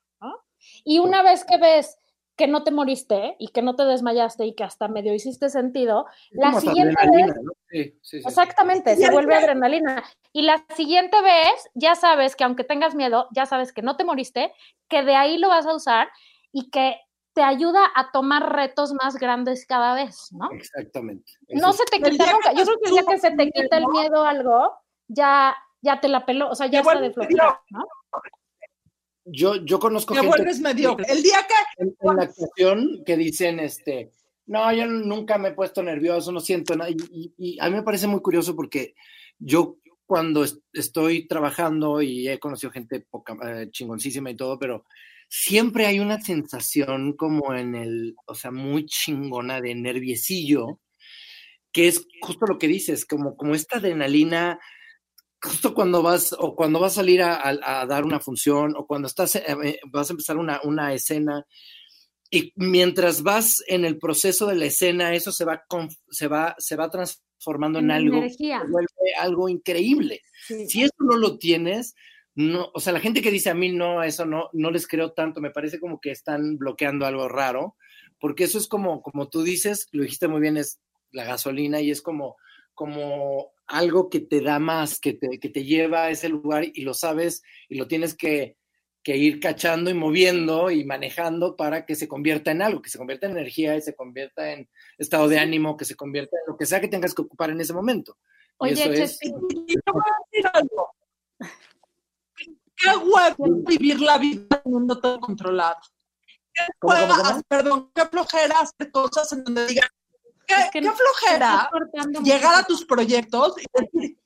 Y una vez que ves que no te moriste y que no te desmayaste y que hasta medio hiciste sentido, la siguiente adrenalina, vez, ¿no? Sí, sí, sí. exactamente, se el vuelve adrenalina. Y la siguiente vez, ya sabes que aunque tengas miedo, ya sabes que no te moriste, que de ahí lo vas a usar y que te ayuda a tomar retos más grandes cada vez, ¿no? Exactamente. No se te quita nunca. Yo creo que el día estuvo que se te quita el miedo- a algo, ya, ya te la peló, o sea, ya está de flojera, ¿no? Yo, yo conozco Te gente vuelves mediocre. El día que en, en la actuación que dicen, este, no, yo nunca me he puesto nervioso, no siento nada. Y, y- y a mí me parece muy curioso porque yo cuando es- estoy trabajando y he conocido gente poca, eh, chingoncísima y todo, pero siempre hay una sensación como en el, o sea, muy chingona de nerviecillo, que es justo lo que dices, como, como esta adrenalina justo cuando vas o cuando vas a salir a, a- a dar una función o cuando estás eh, eh, vas a empezar una, una escena y mientras vas en el proceso de la escena eso se va se va se va transformando en, En algo energía. se vuelve algo increíble Sí. si eso no lo tienes no o sea la gente que dice a mí no eso no no les creo tanto me parece como que están bloqueando algo raro porque eso es como como tú dices lo dijiste muy bien es la gasolina y es como como algo que te da más, que te, que te lleva a ese lugar y lo sabes y lo tienes que, que ir cachando y moviendo y manejando para que se convierta en algo, que se convierta en energía y se convierta en estado de ánimo, que se convierta en lo que sea que tengas que ocupar en ese momento. Y Oye, eso es, Chespi, Y te voy a decir algo. Qué huevo vivir la vida teniendo todo controlado. Qué ¿Cómo, cómo, cómo? perdón, qué flojera hacer cosas en donde digan, qué, Es que qué no- flojera llegar mucho. a tus proyectos y decir,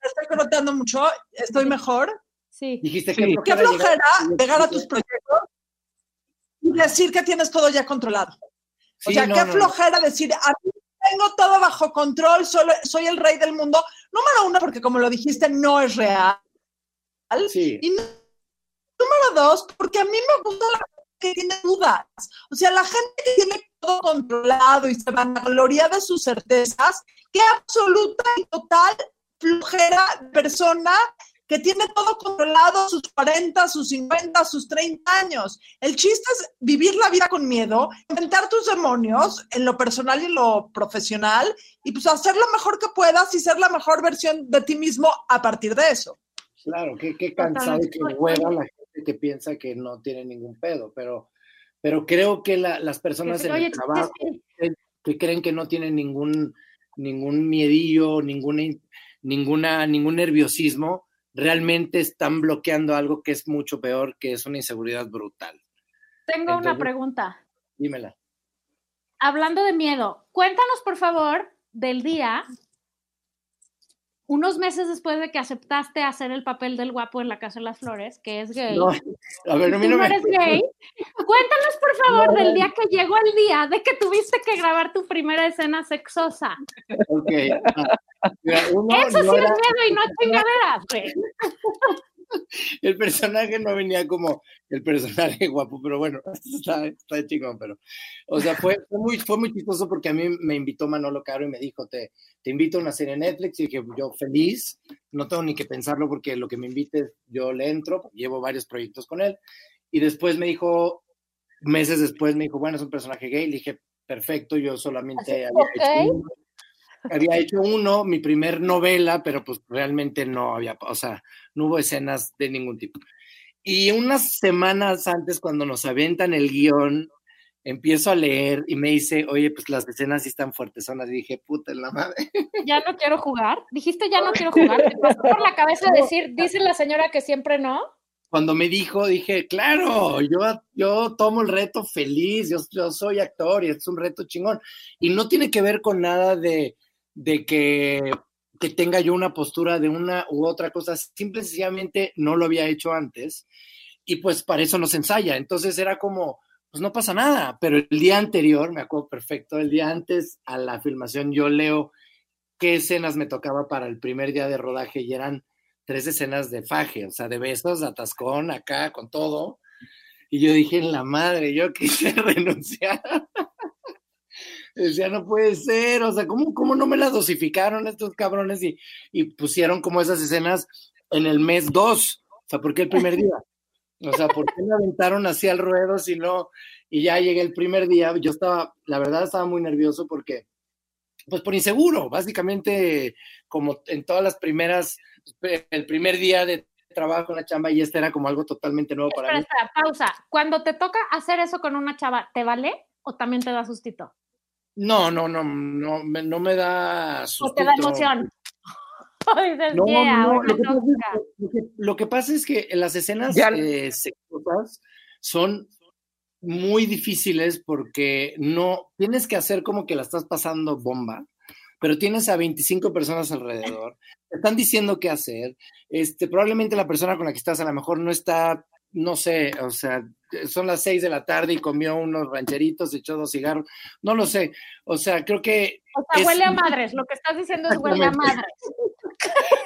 "Me estoy cortando mucho, estoy mejor. Sí. dijiste Sí. que Qué flojera llegar- llegar a tus proyectos y decir que tienes todo ya controlado. O Sí, sea, no, qué no, no. flojera decir, a mí tengo todo bajo control, solo, soy el rey del mundo. Número uno, porque como lo dijiste, no es real. Sí, Y número dos, porque a mí me gusta la gente que tiene dudas. O sea, la gente que tiene todo controlado y se vanagloria de sus certezas, qué absoluta y total flojera persona que tiene todo controlado, sus 40, sus 50, sus 30 años. El chiste es vivir la vida con miedo, enfrentar tus demonios en lo personal y en lo profesional, y pues hacer lo mejor que puedas y ser la mejor versión de ti mismo a partir de eso. Claro, qué, qué cansado y qué hueva la gente que piensa que no tiene ningún pedo, pero, pero creo que la- las personas en Oye, el trabajo que, que creen que no tienen ningún, ningún miedillo, ninguna, in- ninguna, ningún nerviosismo, realmente están bloqueando algo que es mucho peor, que es una inseguridad brutal. tengo una pregunta. Dímela. Hablando de miedo, cuéntanos por favor del día, unos meses después de que aceptaste hacer el papel del guapo en la Casa de las Flores, que es gay. No, a ver, mí Tú no no me... eres gay. Cuéntanos, por favor, del día que llegó el día de que tuviste que grabar tu primera escena sexosa. Ok, ah, mira, Eso no sí era- es miedo y no chingaderas, güey. el personaje no venía como el personaje guapo, pero bueno, está, está chingón, pero, o sea, fue, fue, muy, fue muy chistoso porque a mí me invitó Manolo Caro y me dijo, te, te invito a una serie Netflix, y dije, yo feliz, no tengo ni que pensarlo porque lo que me invites, yo le entro, llevo varios proyectos con él, y después me dijo, meses después me dijo, bueno, es un personaje gay, le dije, perfecto, yo solamente había, ok. hecho había hecho uno, mi primer novela, pero pues realmente no había, o sea, no hubo escenas de ningún tipo. Y unas semanas antes, cuando nos aventan el guion, empiezo a leer y me dice, oye, pues las escenas sí están fuertes, y dije, puta en la madre. Ya no quiero jugar. Dijiste ya no quiero jugar. ¿Te pasó por la cabeza decir, dice la señora que siempre no? cuando me dijo, dije, claro, yo, yo tomo el reto feliz, yo, yo soy actor y es un reto chingón. Y no tiene que ver con nada de, de que, que tenga yo una postura de una u otra cosa, simple sencillamente no lo había hecho antes y pues para eso nos ensaya. Entonces era como, pues no pasa nada, pero el día anterior, me acuerdo perfecto, el día antes a la filmación yo leo qué escenas me tocaba para el primer día de rodaje y eran tres escenas de faje, o sea, de besos, atascón, acá, con todo. Y yo dije, la madre, yo quise renunciar. Decía, no puede ser, o sea, ¿cómo, cómo no me las dosificaron estos cabrones y, y pusieron como esas escenas en el mes dos? O sea, ¿por qué el primer día? O sea, ¿por qué me aventaron así al ruedo si no? Y ya llegué el primer día, yo estaba, la verdad estaba muy nervioso porque, pues por inseguro, básicamente como en todas las primeras, el primer día de trabajo en la chamba y este era como algo totalmente nuevo para Espera, mí. espera, pausa. Cuando te toca hacer eso con una chava, ¿te vale o también te da sustito? No, no, no, no, me, no me da ¿O te da emoción? No, "Yeah, no, Lo que, pasa es, toca". que- lo que- lo que pasa es que las escenas eh, sexosas son muy difíciles porque no tienes que hacer como que la estás pasando bomba, pero tienes a 25 personas alrededor, te están diciendo qué hacer. Este, probablemente la persona con la que estás a lo mejor no está, no sé, o sea, son las 6 de la tarde y comió unos rancheritos, echó dos cigarros, no lo sé. O sea, creo que O sea, es- huele a madres. Lo que estás diciendo es huele a madres.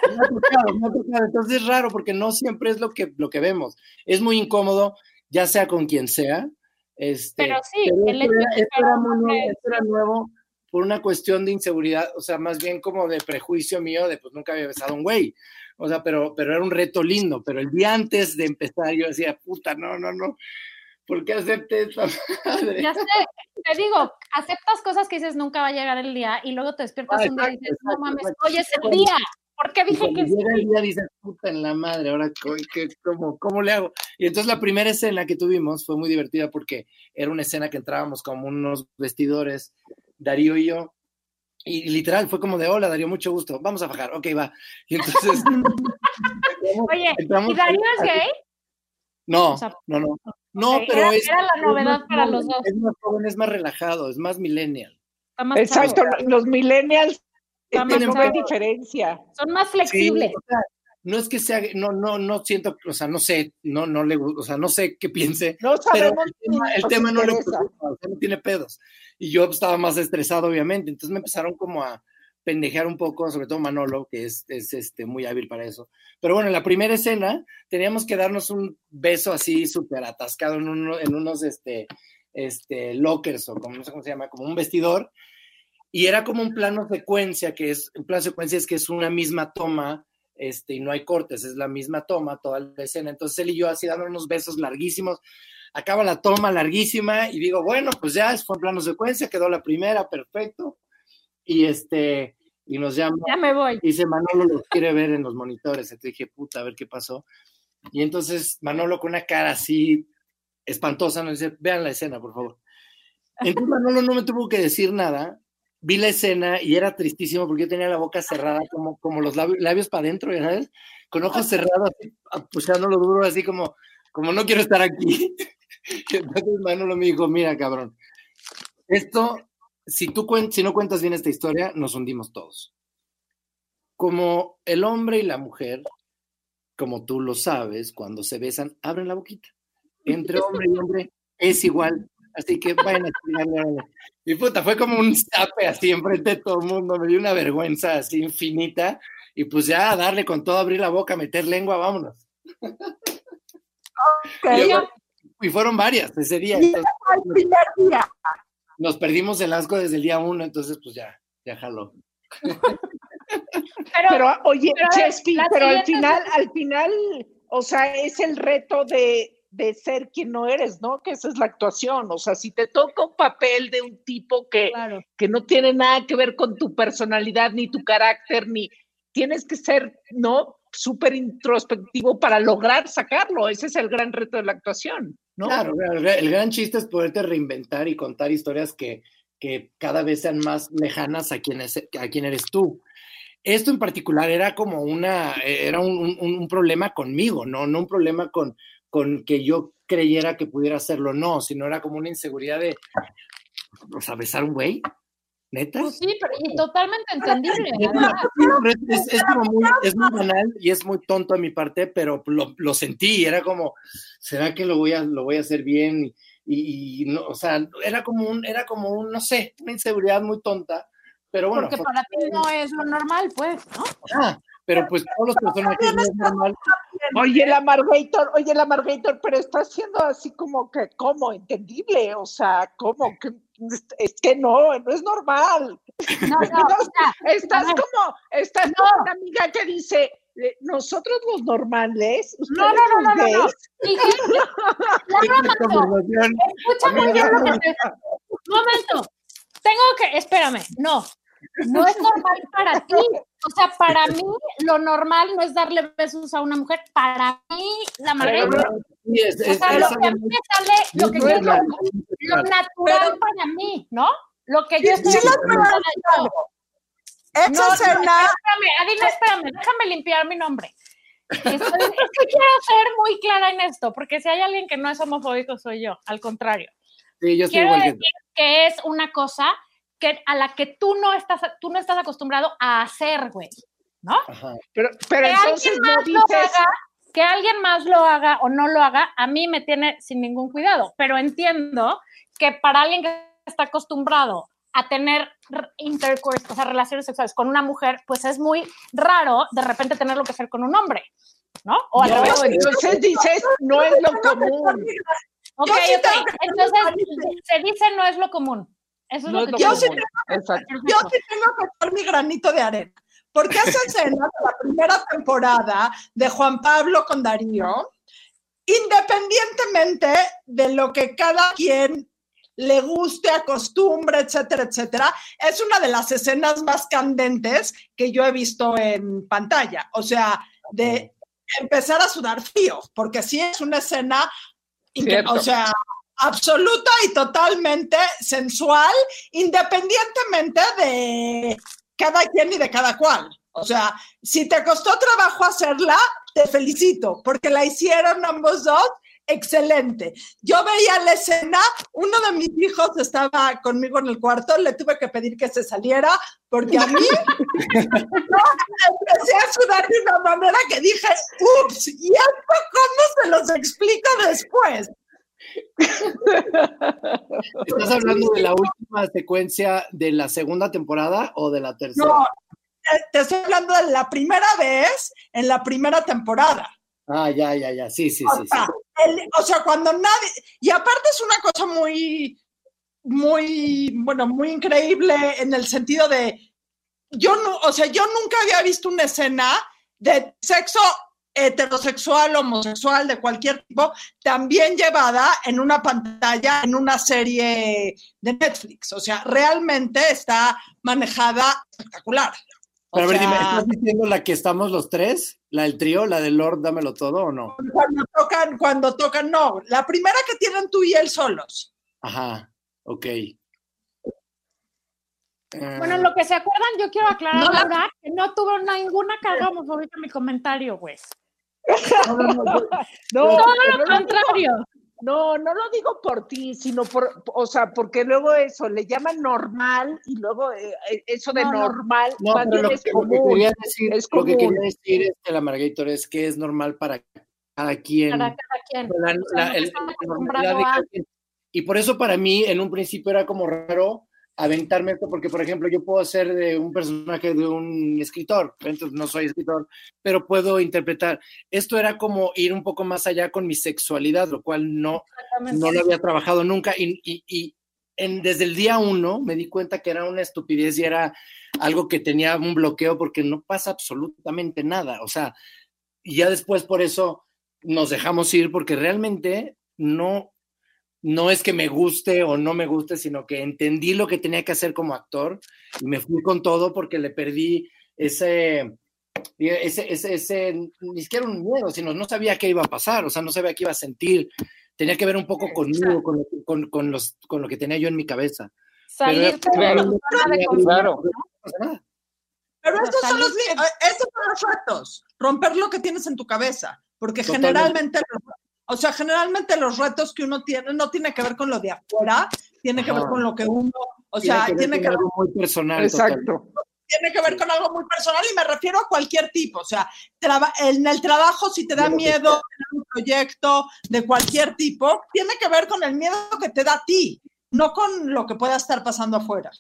Me ha tocado, me ha tocado. Entonces es raro porque no siempre es lo que, lo que vemos. Es muy incómodo, ya sea con quien sea. Este, Pero sí, pero el esto era, esto era muy nuevo, esto era nuevo por una cuestión de inseguridad, o sea, más bien como de prejuicio mío de pues nunca había besado a un güey. O sea, pero, pero era un reto lindo. Pero el día antes de empezar yo decía, puta, no, no, no. ¿Por qué acepté esta madre? Ya sé, te digo, aceptas cosas que dices nunca va a llegar el día y luego te despiertas Ah, un día y exacto, dices, no mames, exacto. hoy es el día. ¿Por qué dije que sí? llega el día dices, puta en la madre, ahora ¿qué, qué- cómo, cómo le hago? Y entonces la primera escena que tuvimos fue muy divertida porque era una escena que entrábamos como unos vestidores, Darío y yo, y literal fue como de, hola Darío, mucho gusto, vamos a bajar, ok, va. Y entonces... Oye, entramos ¿y Darío es gay? No, O sea, no, no. No, pero era- es... era la es novedad más para joven, los dos. Es más joven, es más relajado, es más millennial. Está más Exacto, chavo. los millennials tienen una chavo. diferencia. Son más Sí, flexibles. o sea, no es que sea, no, no, no siento, o sea, no sé, no, no le, gu- o sea, no sé qué piense, No pero sabemos el tema, si el tema no le preocupa, o sea, no tiene pedos. Y yo estaba más estresado, obviamente, entonces me empezaron como a pendejear un poco, sobre todo Manolo, que es, es este, muy hábil para eso. Pero bueno, en la primera escena teníamos que darnos un beso así súper atascado en, uno, en unos este, este, lockers o como no sé cómo se llama, como un vestidor. Y era como un plano secuencia, que es, un plano secuencia es que es una misma toma, este, y no hay cortes, es la misma toma, toda la escena. Entonces él y yo así dando unos besos larguísimos, acaba la toma larguísima y digo, bueno, pues ya fue en plano secuencia, quedó la primera, perfecto. Y este, y nos llama, Ya me voy. dice, Manolo los quiere ver en los monitores. Entonces dije, puta, a ver qué pasó. Y entonces Manolo con una cara así espantosa nos dice, vean la escena, por favor. Entonces Manolo no me tuvo que decir nada. Vi la escena y era tristísimo porque yo tenía la boca cerrada, como, como los labios, labios para adentro, ¿sabes? Con ojos cerrados, así, apuchándolo duro, así como, como no quiero estar aquí. Entonces Manolo me dijo, mira, cabrón, esto, si tú cuen- si no cuentas bien esta historia, nos hundimos todos. Como el hombre y la mujer, como tú lo sabes, cuando se besan, abren la boquita. Entre hombre y hombre es igual. Así que vayan a. Y puta, fue como un zape así enfrente de todo el mundo, me dio una vergüenza así infinita. Y pues ya darle con todo, abrir la boca, meter lengua, vámonos. Y, luego- y fueron varias ese día. Entonces, al primer día. nos perdimos el asco desde el día uno, entonces pues ya, ya jaló. Pero, Pero oye, pero, Chespi, pero al final, al final, o sea, es el reto de, de ser quien no eres, ¿no? Que esa es la actuación. O sea, si te toca un papel de un tipo que, claro. que no tiene nada que ver con tu personalidad, ni tu carácter, ni tienes que ser, ¿no? Súper introspectivo para lograr sacarlo. Ese es el gran reto de la actuación, ¿no? Claro, el, gran chiste es poderte reinventar y contar historias que, que cada vez sean más lejanas a quien, es, a quien eres tú. esto en particular era como una, era un, un- un problema conmigo, ¿no? No un problema con, con que yo creyera que pudiera hacerlo, no, sino era como una inseguridad de, o sea, besar un güey, neta. Pues sí, pero y totalmente entendible. Es, además. es- es como muy, es muy banal y es muy tonto a mi parte, pero lo, lo sentí, era como, ¿será que lo voy a, lo voy a hacer bien? Y, y no, o sea, era como un, era como un, no sé, una inseguridad muy tonta, pero bueno, Porque para ti no es lo normal, pues, ¿no? ah, pero pues todos los personajes no es normal. Oye, la Margator, oye, la Margator, pero está siendo así como que, ¿cómo? Entendible, o sea, ¿cómo? Que, es que no, no es normal. No, no, o sea, Estás como, estás No. como una amiga que dice, nosotros los normales, No, no, no, no, no, no. gays". dije, Laura Manso, Conversación. escucha muy bien lo que te... Un momento, tengo que, espérame, no, no es normal para ti. O sea, para mí lo normal no es darle besos a una mujer. Para mí, la Sí, es- o sea, es lo que a mí me sale, lo que yo lo, lo natural. natural para mí, ¿no? Lo que yo estoy sí decir algo. Esa No, no, espérame, Adina, espérame, déjame limpiar mi nombre. Estoy- es que quiero ser muy clara en esto, porque si hay alguien que no es homofóbico soy yo, al contrario. Sí, yo estoy Quiero igual que decir que es una cosa que a la que tú no estás, tú no estás acostumbrado a hacer, güey, ¿no? Ajá. Pero, pero que entonces alguien no más lo dices, haga, que alguien más lo haga o no lo haga, a mí me tiene sin ningún cuidado, pero entiendo que para alguien que está acostumbrado a tener intercourse, o sea, relaciones sexuales con una mujer, pues es muy raro de repente tenerlo que hacer con un hombre, ¿no? O al no, revés. entonces dices, no es lo común. Ok, ok. tengo Entonces se dice no es lo común. Eso es No lo que Yo sí común. Exacto. yo sí tengo que echar mi granito de arena. Porque esa escena de la primera temporada de Juan Pablo con Darío, independientemente de lo que cada quien le guste, acostumbre, etcétera, etcétera, es una de las escenas más candentes que yo he visto en pantalla. O sea, de empezar a sudar frío, porque sí es una escena, Cierto. o sea, absoluta y totalmente sensual, independientemente de cada quien y de cada cual. O sea, si te costó trabajo hacerla, te felicito, porque la hicieron ambos dos excelente. Yo veía la escena, uno de mis hijos estaba conmigo en el cuarto, le tuve que pedir que se saliera, porque a mí yo empecé a sudar de una manera que dije, ups, ¿y esto cómo se los explico después? ¿Estás hablando de la última secuencia de la segunda temporada o de la tercera? No, te- estoy hablando de la primera vez en la primera temporada. Ah, ya, ya, ya. Sí, sí, O sí. sí. El- o sea, cuando nadie, y aparte es una cosa muy, muy, bueno, muy increíble en el sentido de, yo no, o sea, yo nunca había visto una escena de sexo heterosexual, homosexual, de cualquier tipo, también llevada en una pantalla, en una serie de Netflix. O sea, realmente está manejada espectacular. O Pero a ver, dime, ¿estás diciendo la que estamos los tres? ¿La del trío? ¿La del Lord Dámelo Todo o no? cuando tocan, cuando tocan, no. La primera que tienen tú y él solos. Ajá, ok. Eh, Bueno, lo que se acuerdan, yo quiero aclarar, No que no tuvo ninguna carga homofóbica en mi comentario, güey. No, no, Todo lo contrario. No, no lo digo por ti, sino por, o sea, porque luego eso le llaman normal y luego eh, eh, eso de No, no. normal no, más pero bien lo, es que- lo que común. quería decir, es lo que común. quería decir este, la Margator es que es normal para cada quien. Para cada quien. la- O sea, la- no que el- están la acostumbrados normalidad de a- cada quien. Y por eso para mí en un principio era como raro aventarme esto, porque por ejemplo yo puedo ser de un personaje de un escritor, entonces no soy escritor, pero puedo interpretar. Esto era como ir un poco más allá con mi sexualidad, lo cual no, no lo había trabajado nunca y, y- y en- desde el día uno me di cuenta que era una estupidez y era algo que tenía un bloqueo porque no pasa absolutamente nada. O sea, y ya después por eso nos dejamos ir porque realmente no, no es que me guste o no me guste, sino que entendí lo que tenía que hacer como actor y me fui con todo porque le perdí ese, ese, ese, ese, ni siquiera un miedo, sino no sabía qué iba a pasar, o sea, no sabía qué iba a sentir. Tenía que ver un poco conmigo, con lo, que- con, con los, con lo que tenía yo en mi cabeza. De Claro, de Pero- confort. claro. No. Pero estos son los, li- estos son los retos, romper lo que tienes en tu cabeza, porque Totalmente. generalmente, los- o sea, generalmente los retos que uno tiene no tiene que ver con lo de afuera, tiene que ver con lo que uno, o Tiene sea, que ver tiene con que ver algo muy personal. totalmente. Exacto. tiene que ver con algo muy personal y me refiero a cualquier tipo, o sea, traba- en el trabajo si te da que miedo tener un proyecto de cualquier tipo, tiene que ver con el miedo que te da a ti, no con lo que pueda estar pasando afuera.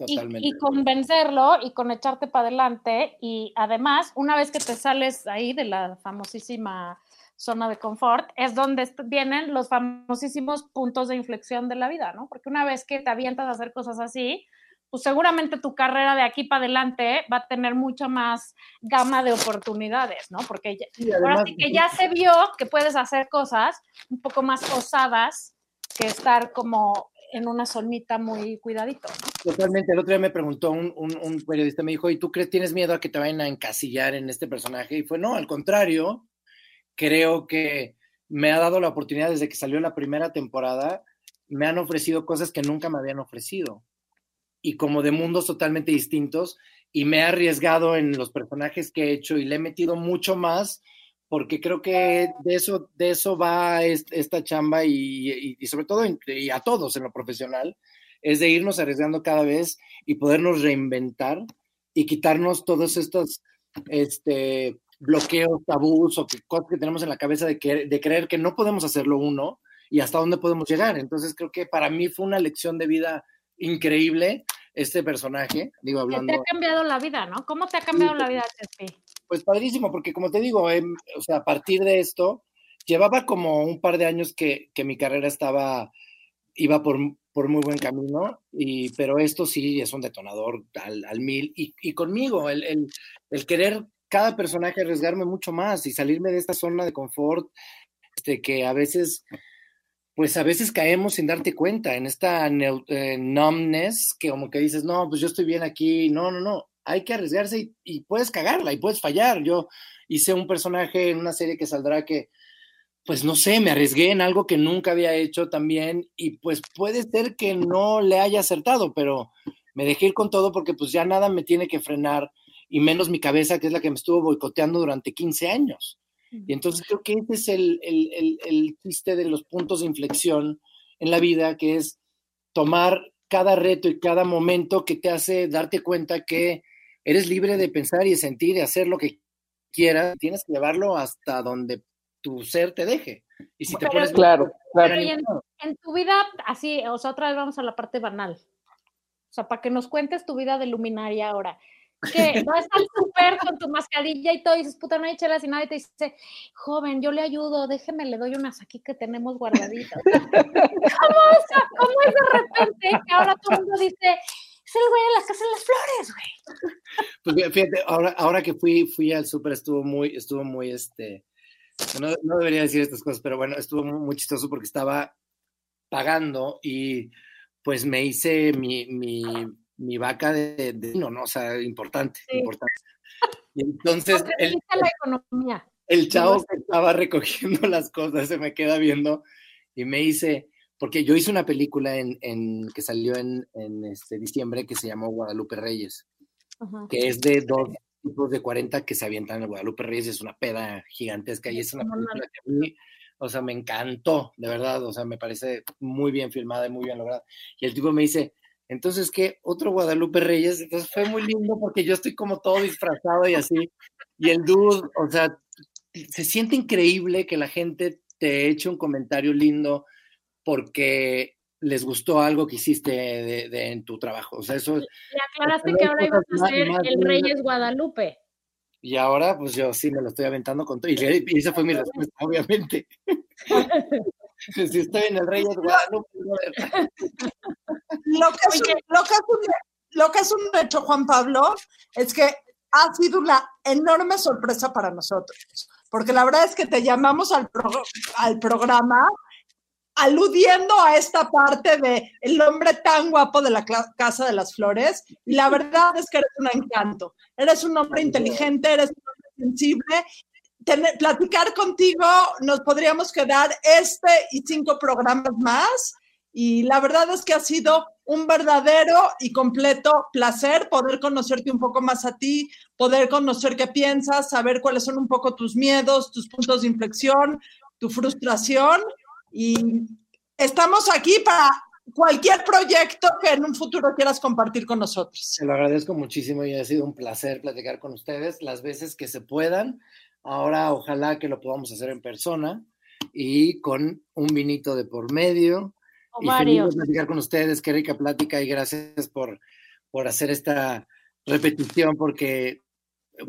y, Totalmente. y convencerlo y con echarte para adelante. Y además, una vez que te sales ahí de la famosísima zona de confort, es donde vienen los famosísimos puntos de inflexión de la vida, ¿no? Porque una vez que te avientas a hacer cosas así, pues seguramente tu carrera de aquí para adelante va a tener mucha más gama de oportunidades, ¿no? Porque ya- Sí, ahora además, sí que ya se vio que puedes hacer cosas un poco más osadas que estar como en una zonita muy cuidadito, ¿no? Totalmente. El otro día me preguntó un, un- un periodista, me dijo, ¿y tú crees, tienes miedo a que te vayan a encasillar en este personaje? Y fue, no, al contrario, creo que me ha dado la oportunidad desde que salió la primera temporada, me han ofrecido cosas que nunca me habían ofrecido. Y como de mundos totalmente distintos, y me he arriesgado en los personajes que he hecho y le he metido mucho más porque creo que de eso, de eso va est- esta chamba y, sobre todo y a todos en lo profesional, es de irnos arriesgando cada vez y podernos reinventar y quitarnos todos estos este, bloqueos, tabús o que, cosas que tenemos en la cabeza de, que, de creer que no podemos hacerlo uno y hasta dónde podemos llegar. Entonces creo que para mí fue una lección de vida increíble este personaje, digo, hablando te ha cambiado la vida, ¿no? ¿Cómo te ha cambiado la vida, Chespi? pues padrísimo, porque como te digo, em, o sea, a partir de esto, llevaba como un par de años que, que mi carrera estaba, iba por, por muy buen camino, y, pero esto sí es un detonador al, al mil, y, y conmigo, el, el, el querer cada personaje arriesgarme mucho más y salirme de esta zona de confort, este, que a veces, pues a veces caemos sin darte cuenta, en esta eh, numbness, que como que dices, no, pues yo estoy bien aquí, no, no, no, hay que arriesgarse y, y puedes cagarla y puedes fallar. Yo hice un personaje en una serie que saldrá que, pues no sé, me arriesgué en algo que nunca había hecho también y pues puede ser que no le haya acertado, pero me dejé ir con todo porque pues ya nada me tiene que frenar y menos mi cabeza, que es la que me estuvo boicoteando durante 15 años. Y entonces creo que ese es el, el, el, el chiste de los puntos de inflexión en la vida, que es tomar cada reto y cada momento que te hace darte cuenta que eres libre de pensar y de sentir y hacer lo que quieras. Tienes que llevarlo hasta donde tu ser te deje. Y si te Pero- pones Claro, claro. En, en tu vida, así, o sea, otra vez vamos a la parte banal. O sea, para que nos cuentes tu vida de luminaria ahora. Que vas al súper con tu mascarilla y todo, y dices, puta, no hay chelas y nadie te dice, joven, yo le ayudo, déjeme, le doy unas aquí que tenemos guardaditas. ¿Cómo, o sea, ¿Cómo es de repente que ahora todo el mundo dice, es el güey de la casa de las flores, güey? Pues fíjate, ahora, ahora que fui, fui al súper estuvo muy, estuvo muy, este, no, no debería decir estas cosas, pero bueno, estuvo muy, muy chistoso porque estaba pagando y pues me hice mi, mi, mi vaca de, de vino, ¿no? O sea, importante, Sí. importante. Y entonces el, la economía. el chavo que estaba recogiendo las cosas se me queda viendo y me dice, porque yo hice una película en, en que salió en, en este diciembre que se llamó Guadalupe Reyes Ajá. que es de dos tipos de 40 que se avientan en Guadalupe Reyes, es una peda gigantesca y es una película que a mí, o sea, me encantó, de verdad, o sea, me parece muy bien filmada y muy bien lograda. Y el tipo me dice, entonces, ¿qué? ¿Otro Guadalupe Reyes? Entonces fue muy lindo porque yo estoy como todo disfrazado y así, y el dude, o sea, se siente increíble que la gente te eche un comentario lindo porque les gustó algo que hiciste de, de- en tu trabajo. O sea, eso, Le aclaraste que ahora ibas a ser más el. Reyes Guadalupe. Y ahora, pues yo sí me lo estoy aventando con todo. Y, y esa fue mi respuesta, obviamente. si estoy en el Reyes Guadalupe, brother. Lo que, es, un- lo, que es un, lo que es un hecho, Juan Pablo, es que ha sido una enorme sorpresa para nosotros, porque la verdad es que te llamamos al, pro- al programa aludiendo a esta parte de el hombre tan guapo de la Casa de las Flores, y la verdad es que eres un encanto, eres un hombre inteligente, eres un hombre sensible. Platicar contigo nos podríamos quedar este y cinco programas más y la verdad es que ha sido un verdadero y completo placer poder conocerte un poco más a ti, poder conocer qué piensas, saber cuáles son un poco tus miedos, tus puntos de inflexión, tu frustración y estamos aquí para cualquier proyecto que en un futuro quieras compartir con nosotros. Se lo agradezco muchísimo y ha sido un placer platicar con ustedes las veces que se puedan. Ahora ojalá que lo podamos hacer en persona y con un vinito de por medio y feliz de platicar con ustedes, qué rica plática y gracias por, por hacer esta repetición porque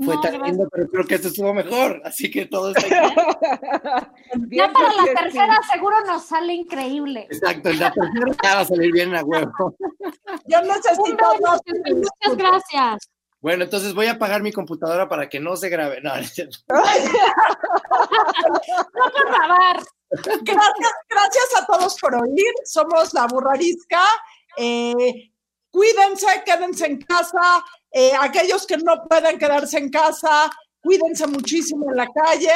fue tan lindo, pero creo que esto estuvo mejor, así que todo está Ya para la tercera seguro nos sale increíble. Exacto, la tercera ya va a salir bien a huevo. Yo necesito dos. Muchas gracias. Bueno, entonces voy a apagar mi computadora para que no se grabe. No, no, grabar. Gracias, gracias a todos por oír. Somos la burrarisca. Eh, cuídense, quédense en casa. Eh, aquellos que no pueden quedarse en casa, cuídense muchísimo en la calle.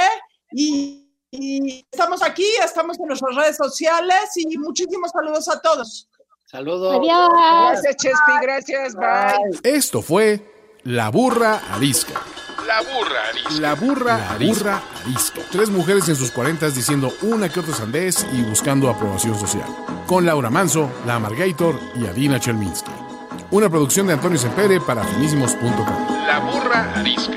Y, y estamos aquí, estamos en nuestras redes sociales y muchísimos saludos a todos. Saludos. Adiós. Gracias, Chespi, gracias, bye. Esto fue La Burra Arisca. La burra arisca. La burra, burra arisca. Tres mujeres en sus cuarentas diciendo una que otra sandez y buscando aprobación social. Con Laura Manso, La Amargator y Adina Chelminsky. Una producción de Antonio Sempere para finísimos.com. La burra arisca.